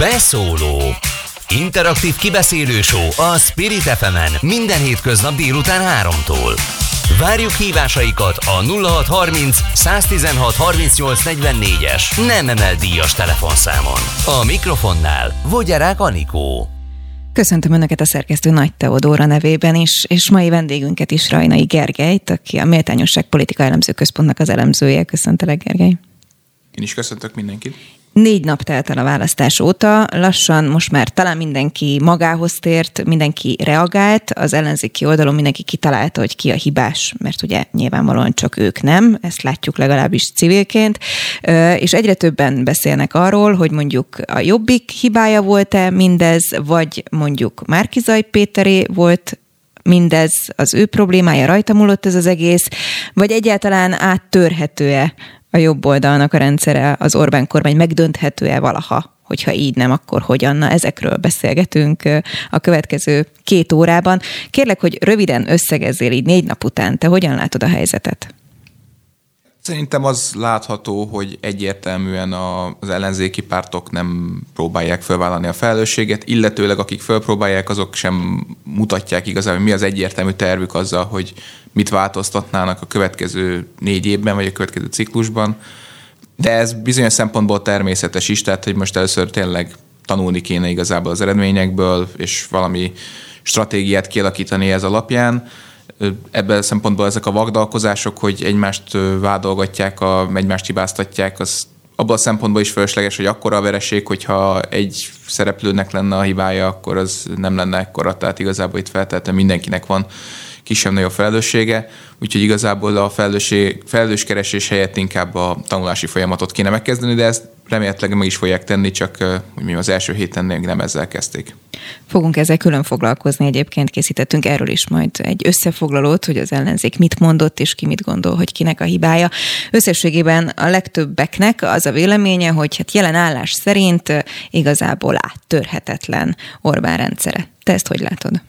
Beszóló Interaktív kibeszélő show a Spirit fm minden hétköznap délután 3-tól. Várjuk hívásaikat a 0630 116 38 44-es nem emel díjas telefonszámon. A mikrofonnál Vogyarák Anikó. Köszöntöm Önöket a szerkesztő Nagy Teodóra nevében is, és mai vendégünket is Rajnai Gergelyt, aki a Méltányosság Politika Elemző Központnak az elemzője. Köszöntelek, Gergely. Én is köszöntök mindenkit. Négy nap telt el a választás óta, lassan most már talán mindenki magához tért, mindenki reagált, az ellenzéki oldalon mindenki kitalálta, hogy ki a hibás, mert ugye nyilvánvalóan csak ők nem, ezt látjuk legalábbis civilként, és egyre többen beszélnek arról, hogy mondjuk a Jobbik hibája volt-e mindez, vagy mondjuk Márkizaj Péteré volt mindez az ő problémája, rajta múlott ez az egész, vagy egyáltalán áttörhető-e a jobb oldalnak a rendszere, az Orbán kormány megdönthető-e valaha, hogyha így nem, akkor hogyan? Na, ezekről beszélgetünk a következő két órában. Kérlek, hogy röviden összegezzél így négy nap után. Te hogyan látod a helyzetet? Szerintem az látható, hogy egyértelműen az ellenzéki pártok nem próbálják felvállalni a felelősséget, illetőleg akik felpróbálják, azok sem mutatják igazán, hogy mi az egyértelmű tervük azzal, hogy mit változtatnának a következő négy évben, vagy a következő ciklusban. De ez bizonyos szempontból természetes is, tehát hogy most először tényleg tanulni kéne igazából az eredményekből, és valami stratégiát kialakítani ez alapján ebben a szempontból ezek a vagdalkozások, hogy egymást vádolgatják, a, egymást hibáztatják, az abban a szempontból is fölösleges, hogy akkora a vereség, hogyha egy szereplőnek lenne a hibája, akkor az nem lenne ekkora. Tehát igazából itt feltétlenül mindenkinek van kisebb-nagyobb felelőssége, úgyhogy igazából a felelős keresés helyett inkább a tanulási folyamatot kéne megkezdeni, de ezt remélhetőleg meg is fogják tenni, csak hogy mi az első héten még nem ezzel kezdték. Fogunk ezzel külön foglalkozni, egyébként készítettünk erről is majd egy összefoglalót, hogy az ellenzék mit mondott, és ki mit gondol, hogy kinek a hibája. Összességében a legtöbbeknek az a véleménye, hogy hát jelen állás szerint igazából áttörhetetlen Orbán rendszere. Te ezt hogy látod?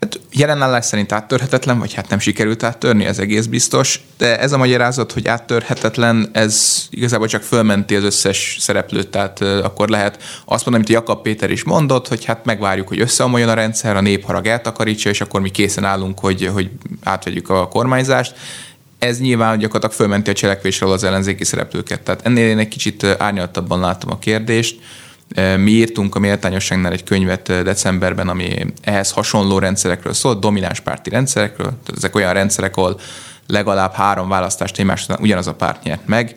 Hát jelen állás szerint áttörhetetlen, vagy hát nem sikerült áttörni, ez egész biztos, de ez a magyarázat, hogy áttörhetetlen, ez igazából csak fölmenti az összes szereplőt, tehát akkor lehet azt mondani, amit Jakab Péter is mondott, hogy hát megvárjuk, hogy összeomoljon a rendszer, a népharag eltakarítsa, és akkor mi készen állunk, hogy, hogy átvegyük a kormányzást. Ez nyilván gyakorlatilag fölmenti a cselekvésről az ellenzéki szereplőket. Tehát ennél én egy kicsit árnyaltabban látom a kérdést mi írtunk a méltányosságnál egy könyvet decemberben, ami ehhez hasonló rendszerekről szólt, domináns párti rendszerekről. Tehát ezek olyan rendszerek, ahol legalább három választást egymás ugyanaz a párt nyert meg.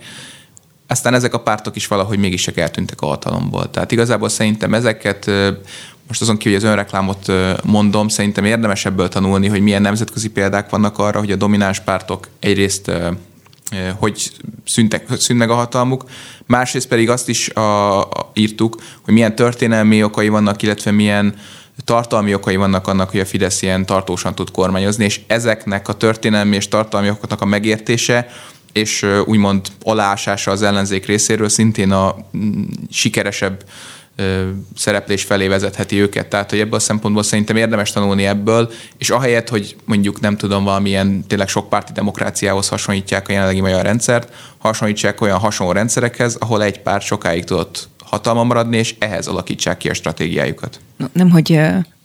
Aztán ezek a pártok is valahogy mégis csak eltűntek a hatalomból. Tehát igazából szerintem ezeket most azon kívül, hogy az önreklámot mondom, szerintem érdemes ebből tanulni, hogy milyen nemzetközi példák vannak arra, hogy a domináns pártok egyrészt hogy szűntek, szűnt meg a hatalmuk, másrészt pedig azt is a, a, írtuk, hogy milyen történelmi okai vannak, illetve milyen tartalmi okai vannak annak, hogy a Fidesz ilyen tartósan tud kormányozni, és ezeknek a történelmi és tartalmi okoknak a megértése és úgymond aláásása az ellenzék részéről szintén a sikeresebb szereplés felé vezetheti őket. Tehát, hogy ebből a szempontból szerintem érdemes tanulni ebből, és ahelyett, hogy mondjuk nem tudom, valamilyen tényleg sok párti demokráciához hasonlítják a jelenlegi magyar rendszert, hasonlítsák olyan hasonló rendszerekhez, ahol egy párt sokáig tudott hatalma maradni, és ehhez alakítsák ki a stratégiájukat. Nem, hogy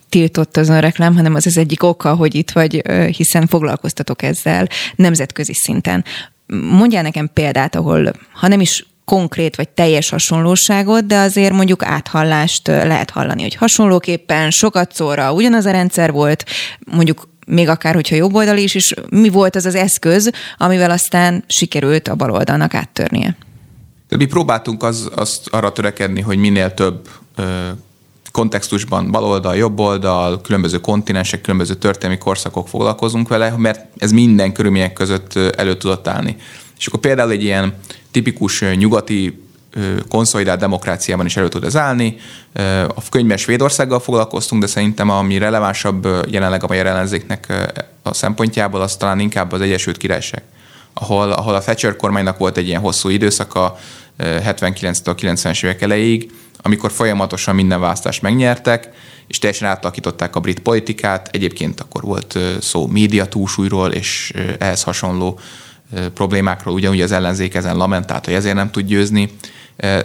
tiltott az a reklám, hanem az az egyik oka, hogy itt vagy, hiszen foglalkoztatok ezzel nemzetközi szinten. Mondjál nekem példát, ahol ha nem is konkrét vagy teljes hasonlóságot, de azért mondjuk áthallást lehet hallani, hogy hasonlóképpen sokat szóra ugyanaz a rendszer volt, mondjuk még akár, hogyha jobb oldal is, és mi volt az az eszköz, amivel aztán sikerült a baloldalnak áttörnie? Mi próbáltunk az, azt arra törekedni, hogy minél több ö, kontextusban baloldal, jobb oldal, különböző kontinensek, különböző történelmi korszakok foglalkozunk vele, mert ez minden körülmények között elő tudott állni. És akkor például egy ilyen tipikus nyugati konszolidált demokráciában is elő tud ez állni. A könyvben Svédországgal foglalkoztunk, de szerintem ami relevánsabb jelenleg a magyar ellenzéknek a szempontjából, az talán inkább az Egyesült Királyság, ahol, ahol a Thatcher kormánynak volt egy ilyen hosszú időszaka 79-től 90-es évek elejéig, amikor folyamatosan minden választást megnyertek, és teljesen átalakították a brit politikát. Egyébként akkor volt szó média túlsúlyról, és ehhez hasonló problémákról, ugyanúgy az ellenzék ezen lamentált, hogy ezért nem tud győzni,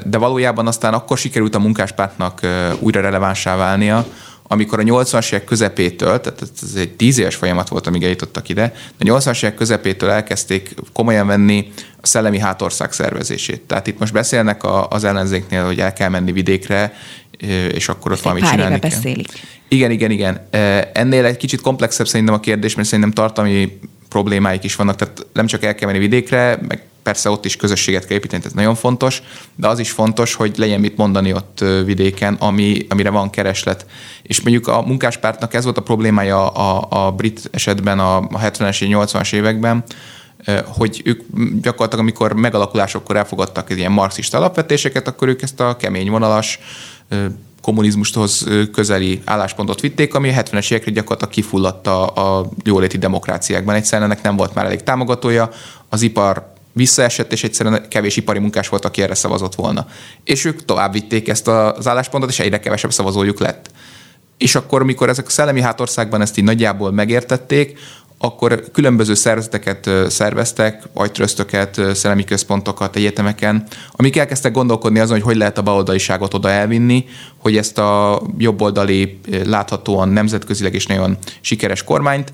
de valójában aztán akkor sikerült a munkáspártnak újra relevánsá válnia, amikor a 80-as évek közepétől, tehát ez egy tíz éves folyamat volt, amíg eljutottak ide, de a 80-as évek közepétől elkezdték komolyan venni a szellemi hátország szervezését. Tehát itt most beszélnek az ellenzéknél, hogy el kell menni vidékre, és akkor ott valamit csinálni kell. beszélik. Igen, igen, igen. Ennél egy kicsit komplexebb szerintem a kérdés, mert szerintem tartalmi problémáik is vannak, tehát nem csak el kell menni vidékre, meg persze ott is közösséget kell építeni, ez nagyon fontos, de az is fontos, hogy legyen mit mondani ott vidéken, ami, amire van kereslet. És mondjuk a munkáspártnak ez volt a problémája a, a brit esetben a, a 70-es, 80-as években, hogy ők gyakorlatilag, amikor megalakulásokkor elfogadtak ilyen marxista alapvetéseket, akkor ők ezt a kemény vonalas kommunizmushoz közeli álláspontot vitték, ami a 70-es évekre gyakorlatilag kifulladta a jóléti demokráciákban. Egyszerűen ennek nem volt már elég támogatója, az ipar visszaesett, és egyszerűen kevés ipari munkás volt, aki erre szavazott volna. És ők tovább vitték ezt az álláspontot, és egyre kevesebb szavazójuk lett. És akkor, amikor ezek a szellemi hátországban ezt így nagyjából megértették, akkor különböző szervezeteket szerveztek, agytröztöket, szellemi központokat egyetemeken, amik elkezdtek gondolkodni azon, hogy hogy lehet a baloldaliságot oda elvinni, hogy ezt a jobboldali, láthatóan nemzetközileg is nagyon sikeres kormányt,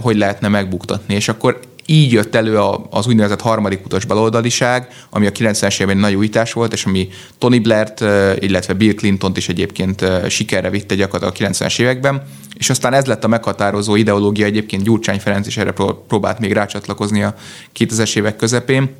hogy lehetne megbuktatni. És akkor így jött elő az úgynevezett harmadik utas baloldaliság, ami a 90-es években nagy újítás volt, és ami Tony Blair-t, illetve Bill Clinton-t is egyébként sikerre vitte gyakorlatilag a 90-es években, és aztán ez lett a meghatározó ideológia, egyébként Gyurcsány Ferenc is erre próbált még rácsatlakozni a 2000-es évek közepén,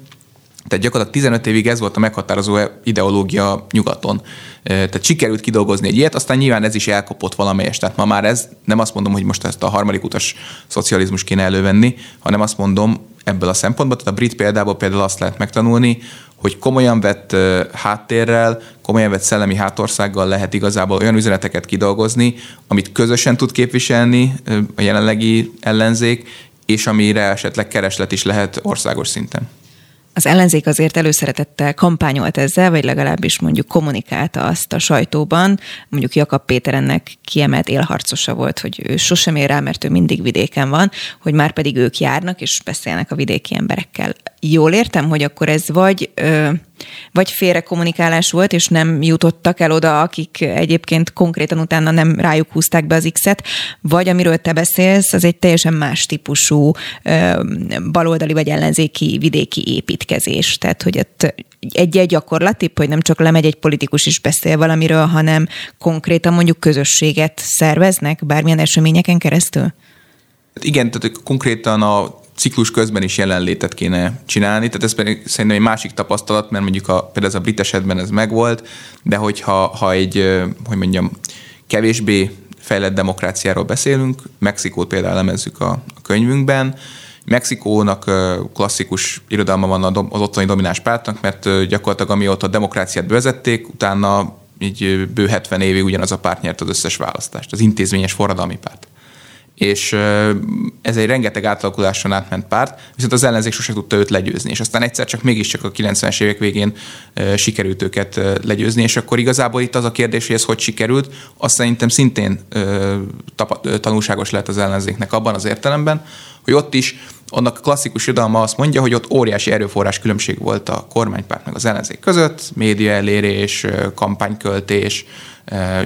tehát gyakorlatilag 15 évig ez volt a meghatározó ideológia nyugaton. Tehát sikerült kidolgozni egy ilyet, aztán nyilván ez is elkopott valamelyest. Tehát ma már ez, nem azt mondom, hogy most ezt a harmadik utas szocializmus kéne elővenni, hanem azt mondom ebből a szempontból, tehát a brit példából például azt lehet megtanulni, hogy komolyan vett háttérrel, komolyan vett szellemi hátországgal lehet igazából olyan üzeneteket kidolgozni, amit közösen tud képviselni a jelenlegi ellenzék, és amire esetleg kereslet is lehet országos szinten. Az ellenzék azért előszeretettel kampányolt ezzel, vagy legalábbis mondjuk kommunikálta azt a sajtóban. Mondjuk Jakab Péter ennek kiemelt élharcosa volt, hogy ő sosem ér rá, mert ő mindig vidéken van, hogy már pedig ők járnak és beszélnek a vidéki emberekkel. Jól értem, hogy akkor ez vagy ö, vagy félre kommunikálás volt, és nem jutottak el oda, akik egyébként konkrétan utána nem rájuk húzták be az X-et, vagy amiről te beszélsz, az egy teljesen más típusú baloldali vagy ellenzéki vidéki építkezés. Tehát, hogy egy-egy gyakorlati, hogy nem csak lemegy egy politikus is beszél valamiről, hanem konkrétan mondjuk közösséget szerveznek bármilyen eseményeken keresztül? Igen, tehát konkrétan a ciklus közben is jelenlétet kéne csinálni, tehát ez pedig szerintem egy másik tapasztalat, mert mondjuk a, például ez a brit esetben ez megvolt, de hogyha ha egy, hogy mondjam, kevésbé fejlett demokráciáról beszélünk, Mexikót például elemezzük a, a könyvünkben, Mexikónak klasszikus irodalma van az ottani domináns pártnak, mert gyakorlatilag amióta a demokráciát bevezették, utána így bő 70 évig ugyanaz a párt nyert az összes választást, az intézményes forradalmi párt és ez egy rengeteg átalakuláson átment párt, viszont az ellenzék sosem tudta őt legyőzni, és aztán egyszer csak mégiscsak a 90-es évek végén sikerült őket legyőzni, és akkor igazából itt az a kérdés, hogy ez hogy sikerült, azt szerintem szintén tanulságos lehet az ellenzéknek abban az értelemben, hogy ott is annak a klasszikus irodalma azt mondja, hogy ott óriási erőforrás különbség volt a kormánypárt meg az ellenzék között, média elérés, kampányköltés,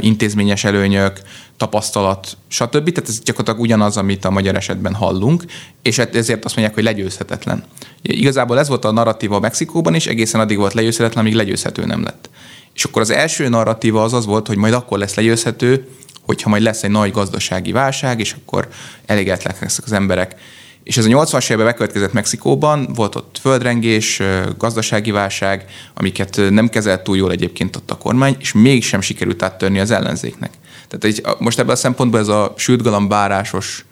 intézményes előnyök, tapasztalat, stb. Tehát ez gyakorlatilag ugyanaz, amit a magyar esetben hallunk, és hát ezért azt mondják, hogy legyőzhetetlen. Igazából ez volt a narratíva a Mexikóban is, egészen addig volt legyőzhetetlen, amíg legyőzhető nem lett. És akkor az első narratíva az az volt, hogy majd akkor lesz legyőzhető, hogyha majd lesz egy nagy gazdasági válság, és akkor elégedetlenek lesznek az emberek. És ez a 80-as években bekövetkezett Mexikóban, volt ott földrengés, gazdasági válság, amiket nem kezelt túl jól egyébként ott a kormány, és mégsem sikerült áttörni az ellenzéknek. Tehát egy, most ebben a szempontból ez a sült bárásos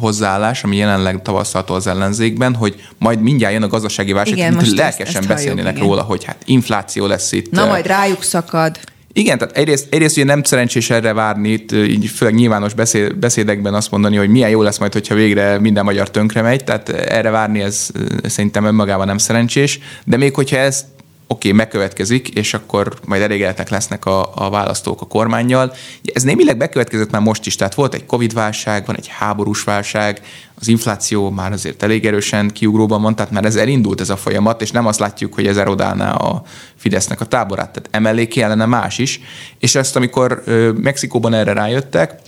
hozzáállás, ami jelenleg tavasztalható az ellenzékben, hogy majd mindjárt jön a gazdasági válság, igen, mint lelkesen ezt, ezt beszélnének halljuk, róla, hogy hát infláció lesz itt. Na majd rájuk szakad. Igen, tehát egyrészt, egyrészt ugye nem szerencsés erre várni, itt, így főleg nyilvános beszéd, beszédekben azt mondani, hogy milyen jó lesz majd, hogyha végre minden magyar tönkre megy, tehát erre várni ez szerintem önmagában nem szerencsés, de még hogyha ez oké, okay, megkövetkezik, és akkor majd elégedetnek lesznek a, a választók a kormányjal. Ez némileg bekövetkezett már most is, tehát volt egy Covid-válság, van egy háborús válság, az infláció már azért elég erősen kiugróban van, tehát már ez elindult ez a folyamat, és nem azt látjuk, hogy ez erodálná a Fidesznek a táborát, tehát emellé kellene más is, és ezt amikor Mexikóban erre rájöttek,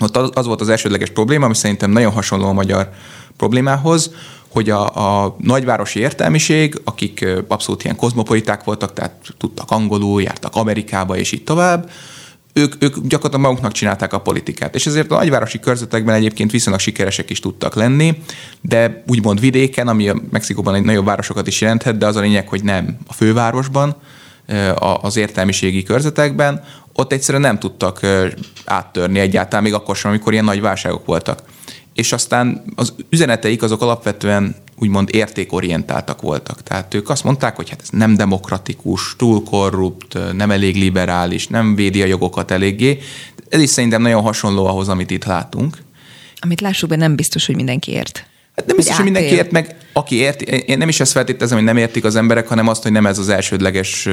ott az volt az elsődleges probléma, ami szerintem nagyon hasonló a magyar problémához, hogy a, a nagyvárosi értelmiség, akik abszolút ilyen kozmopoliták voltak, tehát tudtak angolul, jártak Amerikába és így tovább, ők, ők gyakorlatilag maguknak csinálták a politikát. És ezért a nagyvárosi körzetekben egyébként viszonylag sikeresek is tudtak lenni, de úgymond vidéken, ami a Mexikóban egy nagyobb városokat is jelenthet, de az a lényeg, hogy nem a fővárosban, az értelmiségi körzetekben, ott egyszerűen nem tudtak áttörni egyáltalán, még akkor sem, amikor ilyen nagy válságok voltak és aztán az üzeneteik azok alapvetően úgymond értékorientáltak voltak. Tehát ők azt mondták, hogy hát ez nem demokratikus, túl korrupt, nem elég liberális, nem védi a jogokat eléggé. Ez is szerintem nagyon hasonló ahhoz, amit itt látunk. Amit lássuk be, nem biztos, hogy mindenki ért. Hát nem biztos, hogy mindenki ért, meg aki ért, én nem is ezt feltételezem, hogy nem értik az emberek, hanem azt, hogy nem ez az elsődleges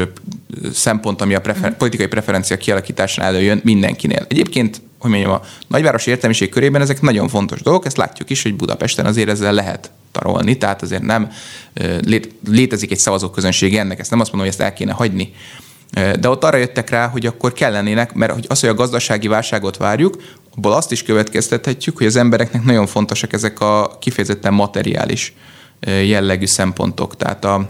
szempont, ami a prefer- mm. politikai preferencia kialakításán előjön mindenkinél. Egyébként hogy mondjam, a nagyvárosi értelmiség körében ezek nagyon fontos dolgok, ezt látjuk is, hogy Budapesten azért ezzel lehet tarolni, tehát azért nem létezik egy szavazóközönség ennek, ezt nem azt mondom, hogy ezt el kéne hagyni. De ott arra jöttek rá, hogy akkor kellenének, mert hogy az, hogy a gazdasági válságot várjuk, abból azt is következtethetjük, hogy az embereknek nagyon fontosak ezek a kifejezetten materiális jellegű szempontok. Tehát a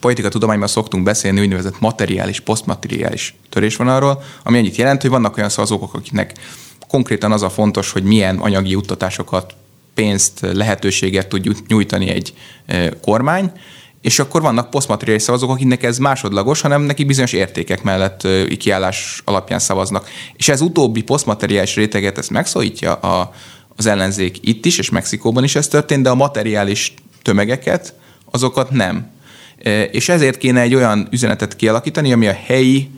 politika tudományban szoktunk beszélni úgynevezett materiális, posztmateriális törésvonalról, ami annyit jelent, hogy vannak olyan szavazók, akiknek konkrétan az a fontos, hogy milyen anyagi juttatásokat, pénzt, lehetőséget tud nyújtani egy kormány, és akkor vannak posztmateriális szavazók, akiknek ez másodlagos, hanem neki bizonyos értékek mellett kiállás alapján szavaznak. És ez utóbbi posztmateriális réteget ezt megszólítja a, az ellenzék itt is, és Mexikóban is ez történt, de a materiális tömegeket, azokat nem. És ezért kéne egy olyan üzenetet kialakítani, ami a helyi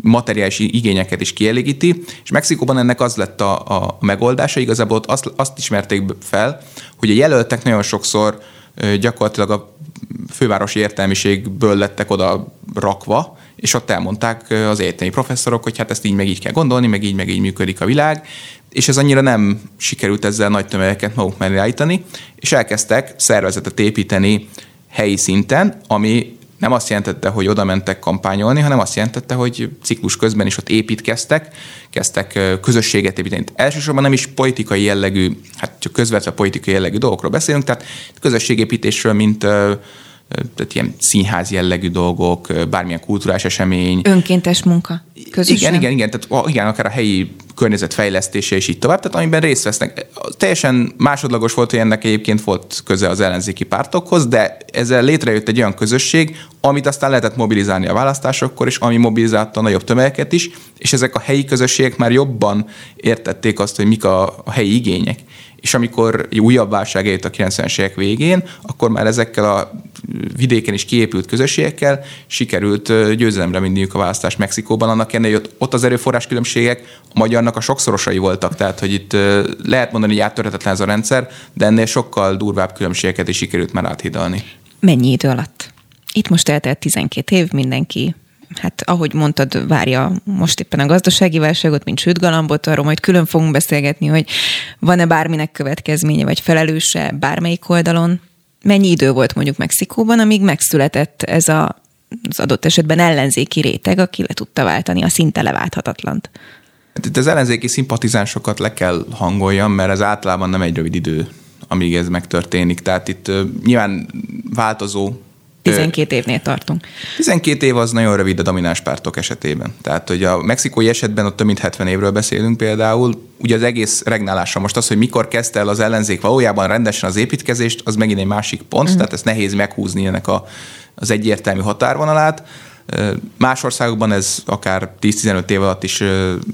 materiális igényeket is kielégíti, és Mexikóban ennek az lett a, a megoldása, igazából ott azt, azt ismerték fel, hogy a jelöltek nagyon sokszor gyakorlatilag a fővárosi értelmiségből lettek oda rakva, és ott elmondták az egyetemi professzorok, hogy hát ezt így meg így kell gondolni, meg így meg így működik a világ, és ez annyira nem sikerült ezzel nagy tömegeket maguk mellé állítani, és elkezdtek szervezetet építeni helyi szinten, ami nem azt jelentette, hogy oda mentek kampányolni, hanem azt jelentette, hogy ciklus közben is ott építkeztek, kezdtek közösséget építeni. Elsősorban nem is politikai jellegű, hát csak közvetve politikai jellegű dolgokról beszélünk, tehát közösségépítésről, mint tehát ilyen színház jellegű dolgok, bármilyen kulturális esemény. Önkéntes munka. Közösen. Igen, igen, igen. Tehát igen, akár a helyi környezet fejlesztése és így tovább, tehát amiben részt vesznek. Teljesen másodlagos volt, hogy ennek egyébként volt köze az ellenzéki pártokhoz, de ezzel létrejött egy olyan közösség, amit aztán lehetett mobilizálni a választásokkor, és ami mobilizálta a nagyobb tömegeket is, és ezek a helyi közösségek már jobban értették azt, hogy mik a, a helyi igények és amikor egy újabb válság eljött a 90-es évek végén, akkor már ezekkel a vidéken is kiépült közösségekkel sikerült győzelemre vinniük a választást Mexikóban, annak ennél, hogy ott az erőforrás különbségek a magyarnak a sokszorosai voltak, tehát hogy itt lehet mondani, hogy áttörhetetlen ez a rendszer, de ennél sokkal durvább különbségeket is sikerült már áthidalni. Mennyi idő alatt? Itt most eltelt 12 év, mindenki hát ahogy mondtad, várja most éppen a gazdasági válságot, mint sőt galambot, arról majd külön fogunk beszélgetni, hogy van-e bárminek következménye, vagy felelőse bármelyik oldalon. Mennyi idő volt mondjuk Mexikóban, amíg megszületett ez a, az adott esetben ellenzéki réteg, aki le tudta váltani a szinte leválthatatlant? Hát itt az ellenzéki szimpatizánsokat le kell hangoljam, mert ez általában nem egy rövid idő, amíg ez megtörténik. Tehát itt nyilván változó 12 évnél tartunk. 12 év az nagyon rövid a domináns pártok esetében. Tehát, hogy a mexikói esetben ott több mint 70 évről beszélünk például. Ugye az egész regnálása most az, hogy mikor kezdte el az ellenzék valójában rendesen az építkezést, az megint egy másik pont, uh-huh. tehát ez nehéz meghúzni ennek a, az egyértelmű határvonalát. Más országokban ez akár 10-15 év alatt is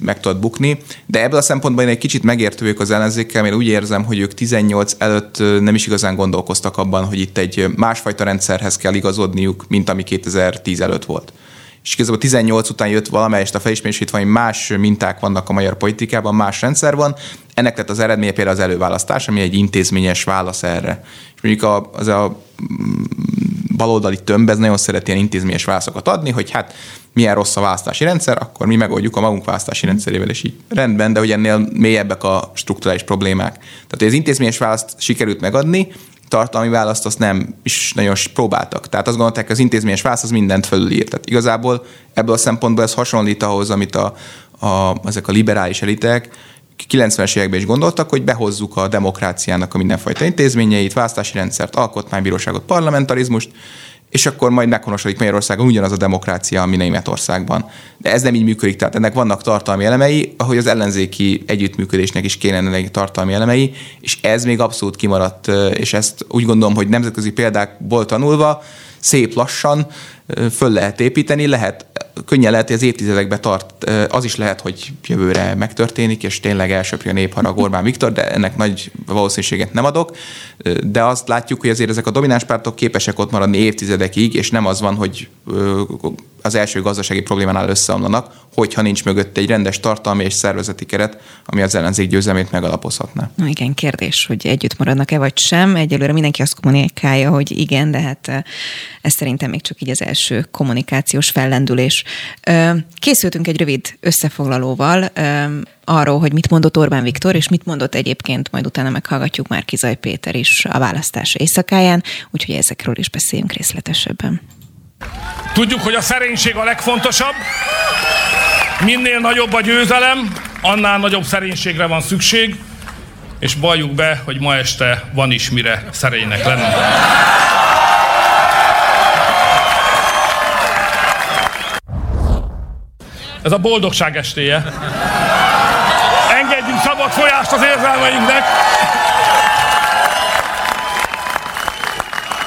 meg tudott bukni, de ebből a szempontból én egy kicsit megértőjük az ellenzékkel, mert úgy érzem, hogy ők 18 előtt nem is igazán gondolkoztak abban, hogy itt egy másfajta rendszerhez kell igazodniuk, mint ami 2010 előtt volt és igazából 18 után jött valamelyest a felismerés, hogy más minták vannak a magyar politikában, más rendszer van. Ennek lett az eredménye például az előválasztás, ami egy intézményes válasz erre. És mondjuk az a baloldali tömb, ez nagyon szeret ilyen intézményes válaszokat adni, hogy hát milyen rossz a választási rendszer, akkor mi megoldjuk a magunk választási rendszerével, és így rendben, de hogy ennél mélyebbek a strukturális problémák. Tehát, hogy az intézményes választ sikerült megadni, tartalmi választ azt nem is nagyon próbáltak. Tehát azt gondolták, hogy az intézményes válasz az mindent fölülír. Tehát igazából ebből a szempontból ez hasonlít ahhoz, amit a, a, ezek a liberális elitek 90-es években is gondoltak, hogy behozzuk a demokráciának a mindenfajta intézményeit, választási rendszert, alkotmánybíróságot, parlamentarizmust, és akkor majd meghonosodik Magyarországon ugyanaz a demokrácia, ami Németországban. De ez nem így működik, tehát ennek vannak tartalmi elemei, ahogy az ellenzéki együttműködésnek is kéne ennek tartalmi elemei, és ez még abszolút kimaradt, és ezt úgy gondolom, hogy nemzetközi példákból tanulva szép lassan föl lehet építeni, lehet, könnyen lehet, hogy az évtizedekbe tart, az is lehet, hogy jövőre megtörténik, és tényleg elsöpri a népharag Orbán Viktor, de ennek nagy valószínűséget nem adok. De azt látjuk, hogy azért ezek a domináns pártok képesek ott maradni évtizedekig, és nem az van, hogy az első gazdasági problémánál összeomlanak, hogyha nincs mögött egy rendes tartalmi és szervezeti keret, ami az ellenzék győzelmét megalapozhatná. Na igen, kérdés, hogy együtt maradnak-e vagy sem. Egyelőre mindenki azt kommunikálja, hogy igen, de hát ez szerintem még csak így az első kommunikációs fellendülés. Készültünk egy rövid összefoglalóval arról, hogy mit mondott Orbán Viktor, és mit mondott egyébként, majd utána meghallgatjuk már Kizaj Péter is a választás éjszakáján, úgyhogy ezekről is beszéljünk részletesebben. Tudjuk, hogy a szerénység a legfontosabb. Minél nagyobb a győzelem, annál nagyobb szerénységre van szükség, és balljuk be, hogy ma este van is mire szerénynek lenni. Ez a boldogság estéje. Engedjünk szabad folyást az érzelmeinknek.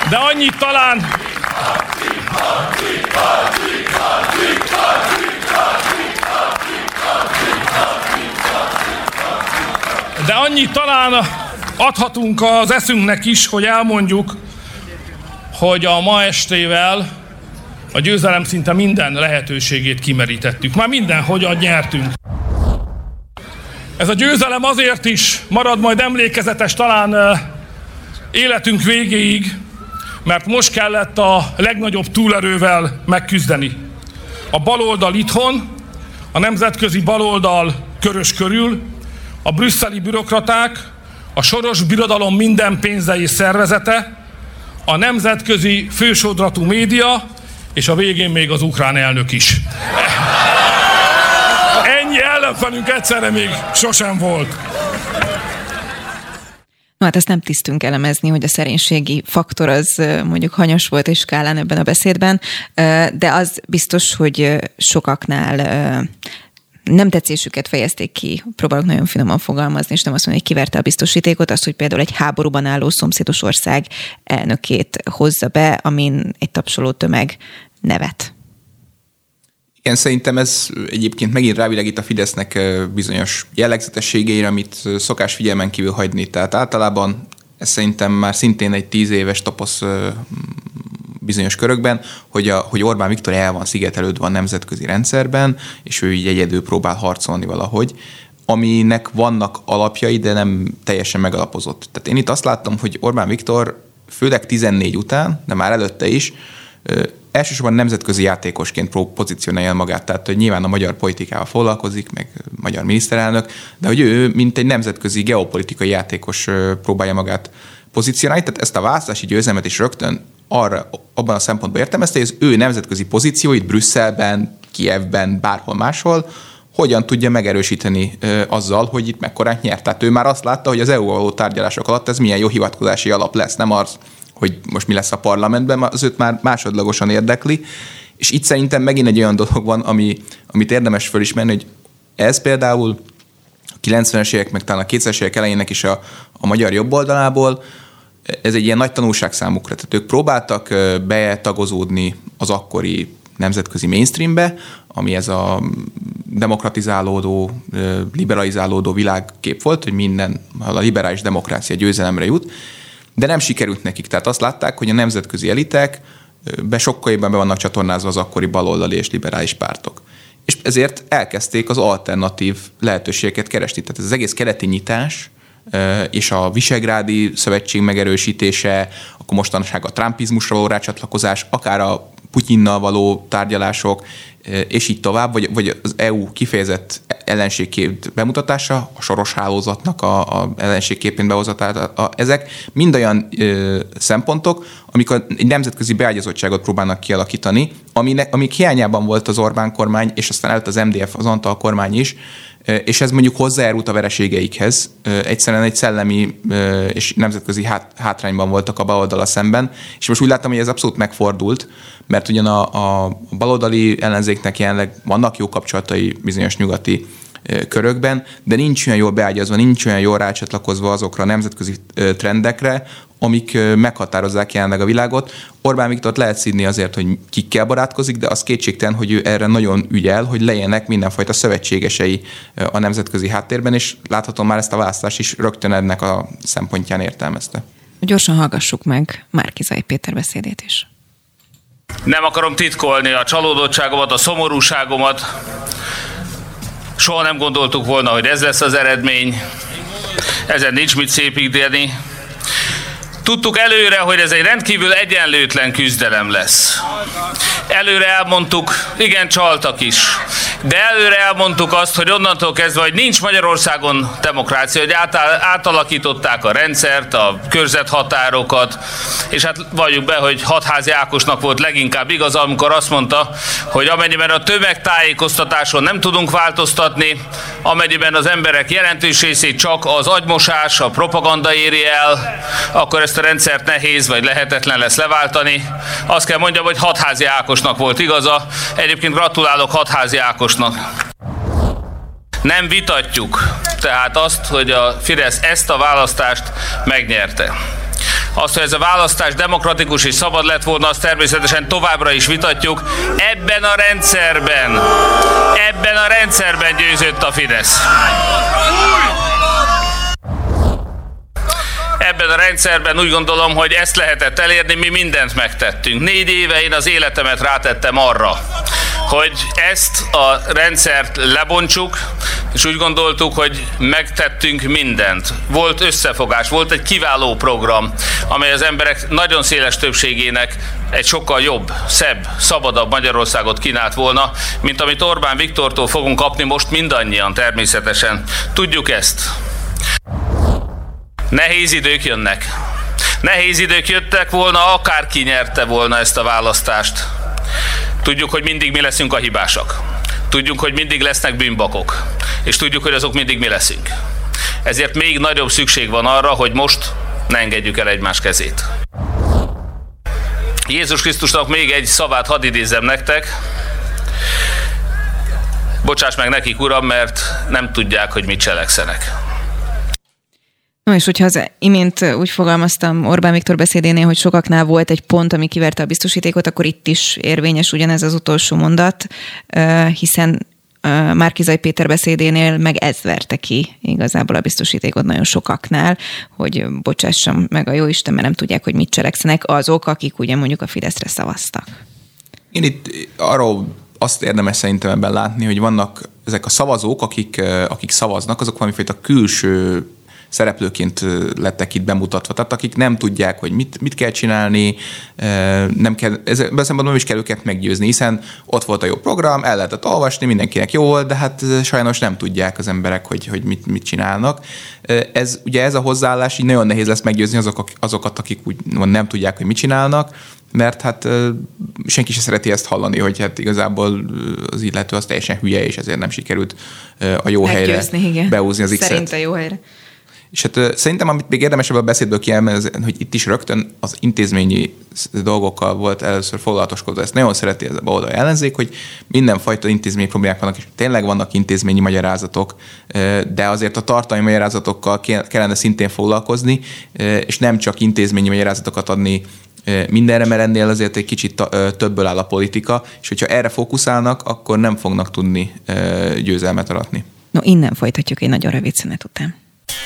De annyit talán, de annyit talán adhatunk az eszünknek is, hogy elmondjuk, hogy a ma estével a győzelem szinte minden lehetőségét kimerítettük. Már minden, hogyan nyertünk. Ez a győzelem azért is marad majd emlékezetes talán életünk végéig, mert most kellett a legnagyobb túlerővel megküzdeni. A baloldal itthon, a nemzetközi baloldal körös körül, a brüsszeli bürokraták, a soros birodalom minden pénze és szervezete, a nemzetközi fősodratú média, és a végén még az ukrán elnök is. Ennyi ellenfelünk egyszerre még sosem volt. No, hát ezt nem tisztünk elemezni, hogy a szerénységi faktor az mondjuk hanyas volt és skálán ebben a beszédben, de az biztos, hogy sokaknál nem tetszésüket fejezték ki, próbálok nagyon finoman fogalmazni, és nem azt mondani, hogy kiverte a biztosítékot, az, hogy például egy háborúban álló szomszédos ország elnökét hozza be, amin egy tapsoló tömeg nevet. Igen, szerintem ez egyébként megint rávilágít a Fidesznek bizonyos jellegzetességeire, amit szokás figyelmen kívül hagyni. Tehát általában ez szerintem már szintén egy tíz éves taposz bizonyos körökben, hogy, a, hogy Orbán Viktor el van szigetelődve a nemzetközi rendszerben, és ő így egyedül próbál harcolni valahogy, aminek vannak alapjai, de nem teljesen megalapozott. Tehát én itt azt láttam, hogy Orbán Viktor főleg 14 után, de már előtte is, elsősorban nemzetközi játékosként pozícionálja magát, tehát hogy nyilván a magyar politikával foglalkozik, meg magyar miniszterelnök, de hogy ő, mint egy nemzetközi geopolitikai játékos próbálja magát pozícionálni, tehát ezt a választási győzelmet is rögtön arra, abban a szempontból értelmezte, hogy az ő nemzetközi pozícióit Brüsszelben, Kievben, bárhol máshol, hogyan tudja megerősíteni ö, azzal, hogy itt mekkorát nyert. Tehát ő már azt látta, hogy az EU való tárgyalások alatt ez milyen jó hivatkozási alap lesz, nem az, hogy most mi lesz a parlamentben, az őt már másodlagosan érdekli. És itt szerintem megint egy olyan dolog van, ami, amit érdemes fölismerni, hogy ez például a 90-es évek, meg talán a 2000-es évek elejének is a, a magyar jobb oldalából, ez egy ilyen nagy tanulság számukra. Tehát ők próbáltak betagozódni az akkori nemzetközi mainstreambe, ami ez a demokratizálódó, liberalizálódó világkép volt, hogy minden, a liberális demokrácia győzelemre jut, de nem sikerült nekik. Tehát azt látták, hogy a nemzetközi elitek be sokkal be vannak csatornázva az akkori baloldali és liberális pártok. És ezért elkezdték az alternatív lehetőségeket keresni. Tehát ez az egész keleti nyitás, és a Visegrádi Szövetség megerősítése, akkor mostanság a trumpizmusra való rácsatlakozás, akár a Putyinnal való tárgyalások, és így tovább, vagy, vagy az EU kifejezett ellenségkép bemutatása, a soros hálózatnak a, a ellenségképén behozatát, ezek mind olyan ö, szempontok, amikor egy nemzetközi beágyazottságot próbálnak kialakítani, aminek, amik hiányában volt az Orbán kormány, és aztán előtt az MDF, az Antal kormány is, és ez mondjuk hozzájárult a vereségeikhez. Egyszerűen egy szellemi és nemzetközi hátrányban voltak a baloldala szemben, és most úgy láttam, hogy ez abszolút megfordult, mert ugyan a, a baloldali ellenzéknek jelenleg vannak jó kapcsolatai bizonyos nyugati körökben, de nincs olyan jól beágyazva, nincs olyan jól rácsatlakozva azokra a nemzetközi trendekre, amik meghatározzák jelenleg a világot. Orbán Viktort lehet szídni azért, hogy kikkel barátkozik, de az kétségtelen, hogy ő erre nagyon ügyel, hogy legyenek mindenfajta szövetségesei a nemzetközi háttérben, és láthatom már ezt a választást is rögtön ennek a szempontján értelmezte. Gyorsan hallgassuk meg Márkizai Péter beszédét is. Nem akarom titkolni a csalódottságomat, a szomorúságomat. Soha nem gondoltuk volna, hogy ez lesz az eredmény. Ezen nincs mit szépíteni. Tudtuk előre, hogy ez egy rendkívül egyenlőtlen küzdelem lesz. Előre elmondtuk, igen, csaltak is. De előre elmondtuk azt, hogy onnantól kezdve, hogy nincs Magyarországon demokrácia, hogy átalakították a rendszert, a körzethatárokat, és hát valljuk be, hogy hatházi Ákosnak volt leginkább igaz, amikor azt mondta, hogy amennyiben a tömegtájékoztatáson nem tudunk változtatni, amennyiben az emberek jelentős részét csak az agymosás, a propaganda éri el, akkor ezt a rendszert nehéz vagy lehetetlen lesz leváltani. Azt kell mondjam, hogy hatházi Ákosnak volt igaza. Egyébként gratulálok hatházi Ákosnak. Nem vitatjuk tehát azt, hogy a Fidesz ezt a választást megnyerte. Azt, hogy ez a választás demokratikus és szabad lett volna, azt természetesen továbbra is vitatjuk. Ebben a rendszerben, ebben a rendszerben győzött a Fidesz. Ebben a rendszerben úgy gondolom, hogy ezt lehetett elérni, mi mindent megtettünk. Négy éve én az életemet rátettem arra, hogy ezt a rendszert lebontsuk, és úgy gondoltuk, hogy megtettünk mindent. Volt összefogás, volt egy kiváló program, amely az emberek nagyon széles többségének egy sokkal jobb, szebb, szabadabb Magyarországot kínált volna, mint amit Orbán Viktortól fogunk kapni most mindannyian természetesen. Tudjuk ezt. Nehéz idők jönnek. Nehéz idők jöttek volna, akárki nyerte volna ezt a választást. Tudjuk, hogy mindig mi leszünk a hibásak. Tudjuk, hogy mindig lesznek bűnbakok. És tudjuk, hogy azok mindig mi leszünk. Ezért még nagyobb szükség van arra, hogy most ne engedjük el egymás kezét. Jézus Krisztusnak még egy szavát hadd idézem nektek. Bocsáss meg nekik, Uram, mert nem tudják, hogy mit cselekszenek. No, és hogyha az imént úgy fogalmaztam Orbán Viktor beszédénél, hogy sokaknál volt egy pont, ami kiverte a biztosítékot, akkor itt is érvényes ugyanez az utolsó mondat, hiszen Márkizai Péter beszédénél meg ez verte ki igazából a biztosítékot nagyon sokaknál, hogy bocsássam meg a jó Isten, mert nem tudják, hogy mit cselekszenek azok, akik ugye mondjuk a Fideszre szavaztak. Én itt arról azt érdemes szerintem ebben látni, hogy vannak ezek a szavazók, akik, akik szavaznak, azok valamifajta külső szereplőként lettek itt bemutatva. Tehát akik nem tudják, hogy mit, mit kell csinálni, nem kell, ezzel nem is kell őket meggyőzni, hiszen ott volt a jó program, el lehetett olvasni, mindenkinek jó volt, de hát sajnos nem tudják az emberek, hogy, hogy mit, mit csinálnak. Ez, ugye ez a hozzáállás így nagyon nehéz lesz meggyőzni azok, azokat, akik úgy nem tudják, hogy mit csinálnak, mert hát senki sem szereti ezt hallani, hogy hát igazából az illető az teljesen hülye, és ezért nem sikerült a jó Meggyőzni, helyre igen. beúzni az X-et. Szerint a jó helyre. És hát szerintem, amit még érdemes ebből a beszédből kiemelni, hogy itt is rögtön az intézményi dolgokkal volt először foglalatoskodva. Ezt nagyon szereti ez a baloldali ellenzék, hogy mindenfajta intézményi problémák vannak, és tényleg vannak intézményi magyarázatok, de azért a tartalmi magyarázatokkal kellene szintén foglalkozni, és nem csak intézményi magyarázatokat adni mindenre, mert ennél azért egy kicsit többből áll a politika, és hogyha erre fókuszálnak, akkor nem fognak tudni győzelmet aratni. No, innen folytatjuk egy nagyon rövid szünet után.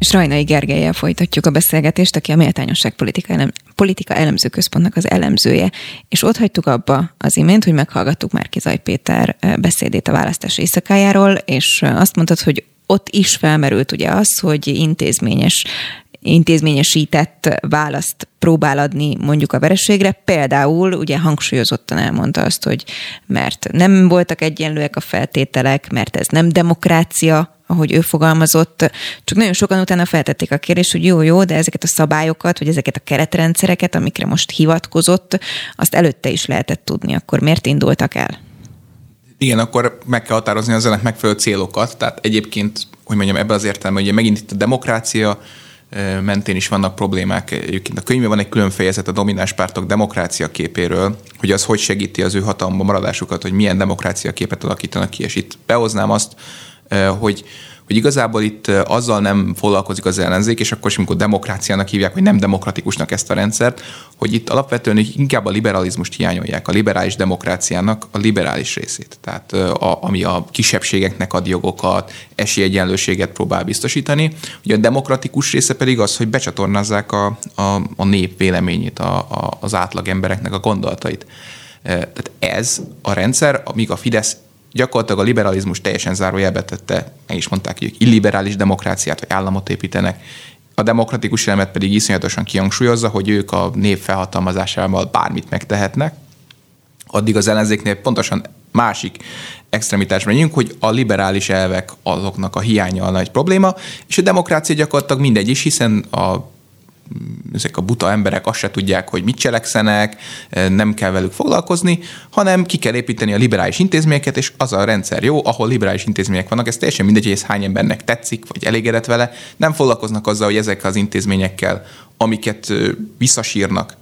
És Rajnai Gergelyel folytatjuk a beszélgetést, aki a Méltányosság Politika, elem, Politika Elemző Központnak az elemzője. És ott hagytuk abba az imént, hogy meghallgattuk már Kizaj Péter beszédét a választás éjszakájáról, és azt mondtad, hogy ott is felmerült ugye az, hogy intézményes intézményesített választ próbál adni mondjuk a vereségre. Például ugye hangsúlyozottan elmondta azt, hogy mert nem voltak egyenlőek a feltételek, mert ez nem demokrácia, ahogy ő fogalmazott, csak nagyon sokan utána feltették a kérdést, hogy jó, jó, de ezeket a szabályokat, vagy ezeket a keretrendszereket, amikre most hivatkozott, azt előtte is lehetett tudni, akkor miért indultak el? Igen, akkor meg kell határozni az ennek megfelelő célokat. Tehát egyébként, hogy mondjam, ebben az értelemben, hogy megint itt a demokrácia, mentén is vannak problémák. Egyébként a könyvben van egy külön fejezet a domináns pártok demokrácia képéről, hogy az hogy segíti az ő hatalomban maradásukat, hogy milyen demokrácia képet alakítanak ki, és itt behoznám azt, hogy hogy igazából itt azzal nem foglalkozik az ellenzék, és akkor is, amikor demokráciának hívják, hogy nem demokratikusnak ezt a rendszert, hogy itt alapvetően inkább a liberalizmust hiányolják, a liberális demokráciának a liberális részét. Tehát a, ami a kisebbségeknek ad jogokat, esélyegyenlőséget próbál biztosítani. Ugye a demokratikus része pedig az, hogy becsatornázzák a, a, a nép véleményét, a, a, az átlag embereknek a gondolatait. Tehát ez a rendszer, amíg a Fidesz gyakorlatilag a liberalizmus teljesen zárójelbe tette, meg is mondták, hogy illiberális demokráciát vagy államot építenek, a demokratikus elemet pedig iszonyatosan kihangsúlyozza, hogy ők a nép felhatalmazásával bármit megtehetnek, addig az ellenzéknél pontosan másik extremitásban megyünk, hogy a liberális elvek azoknak a hiánya a nagy probléma, és a demokrácia gyakorlatilag mindegy is, hiszen a ezek a buta emberek azt se tudják, hogy mit cselekszenek, nem kell velük foglalkozni, hanem ki kell építeni a liberális intézményeket, és az a rendszer jó, ahol liberális intézmények vannak. Ez teljesen mindegy, hogy ez hány embernek tetszik, vagy elégedett vele. Nem foglalkoznak azzal, hogy ezek az intézményekkel, amiket visszasírnak,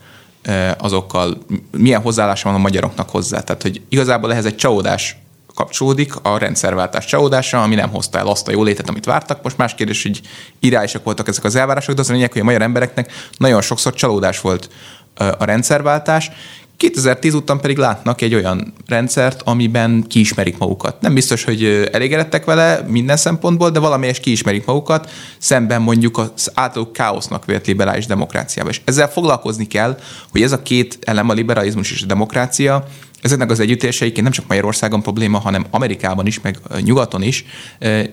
azokkal milyen hozzáállása van a magyaroknak hozzá. Tehát, hogy igazából ehhez egy csalódás kapcsolódik a rendszerváltás csalódása, ami nem hozta el azt a jólétet, amit vártak. Most más kérdés, hogy irányosak voltak ezek az elvárások, de az a lényeg, hogy a magyar embereknek nagyon sokszor csalódás volt a rendszerváltás. 2010 után pedig látnak egy olyan rendszert, amiben kiismerik magukat. Nem biztos, hogy elégedettek vele minden szempontból, de valamelyes kiismerik magukat, szemben mondjuk az általuk káosznak vélt liberális demokráciával. És ezzel foglalkozni kell, hogy ez a két elem, a liberalizmus és a demokrácia, ezeknek az együttéléseiként nem csak Magyarországon probléma, hanem Amerikában is, meg nyugaton is.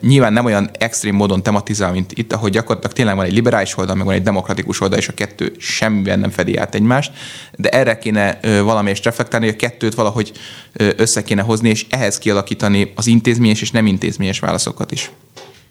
Nyilván nem olyan extrém módon tematizál, mint itt, ahogy gyakorlatilag tényleg van egy liberális oldal, meg van egy demokratikus oldal, és a kettő semmiben nem fedi át egymást, de erre kéne valamelyest reflektálni, hogy a kettőt valahogy össze kéne hozni, és ehhez kialakítani az intézményes és nem intézményes válaszokat is.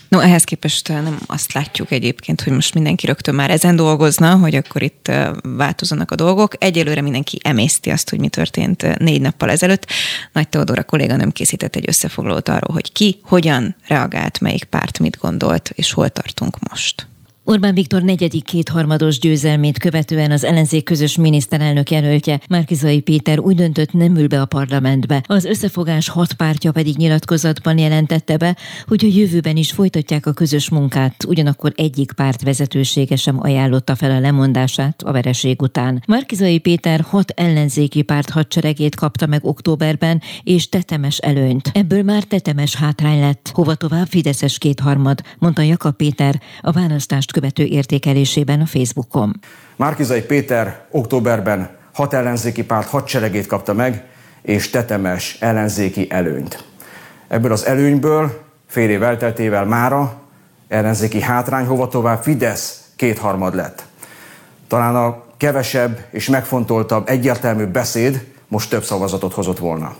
No, ehhez képest nem azt látjuk egyébként, hogy most mindenki rögtön már ezen dolgozna, hogy akkor itt változanak a dolgok. Egyelőre mindenki emészti azt, hogy mi történt négy nappal ezelőtt. Nagy Teodora kolléga nem készített egy összefoglalót arról, hogy ki, hogyan reagált, melyik párt mit gondolt, és hol tartunk most. Orbán Viktor negyedik kétharmados győzelmét követően az ellenzék közös miniszterelnök jelöltje Márkizai Péter úgy döntött nem ül be a parlamentbe. Az összefogás hat pártja pedig nyilatkozatban jelentette be, hogy a jövőben is folytatják a közös munkát, ugyanakkor egyik párt vezetősége sem ajánlotta fel a lemondását a vereség után. Márkizai Péter hat ellenzéki párt hadseregét kapta meg októberben, és tetemes előnyt. Ebből már tetemes hátrány lett. Hova tovább Fideszes kétharmad, mondta Jakab Péter a választást követő értékelésében a Facebookon. Márkizai Péter októberben hat ellenzéki párt hadseregét kapta meg, és tetemes ellenzéki előnyt. Ebből az előnyből fél év elteltével mára ellenzéki hátrány hova tovább Fidesz kétharmad lett. Talán a kevesebb és megfontoltabb, egyértelmű beszéd most több szavazatot hozott volna.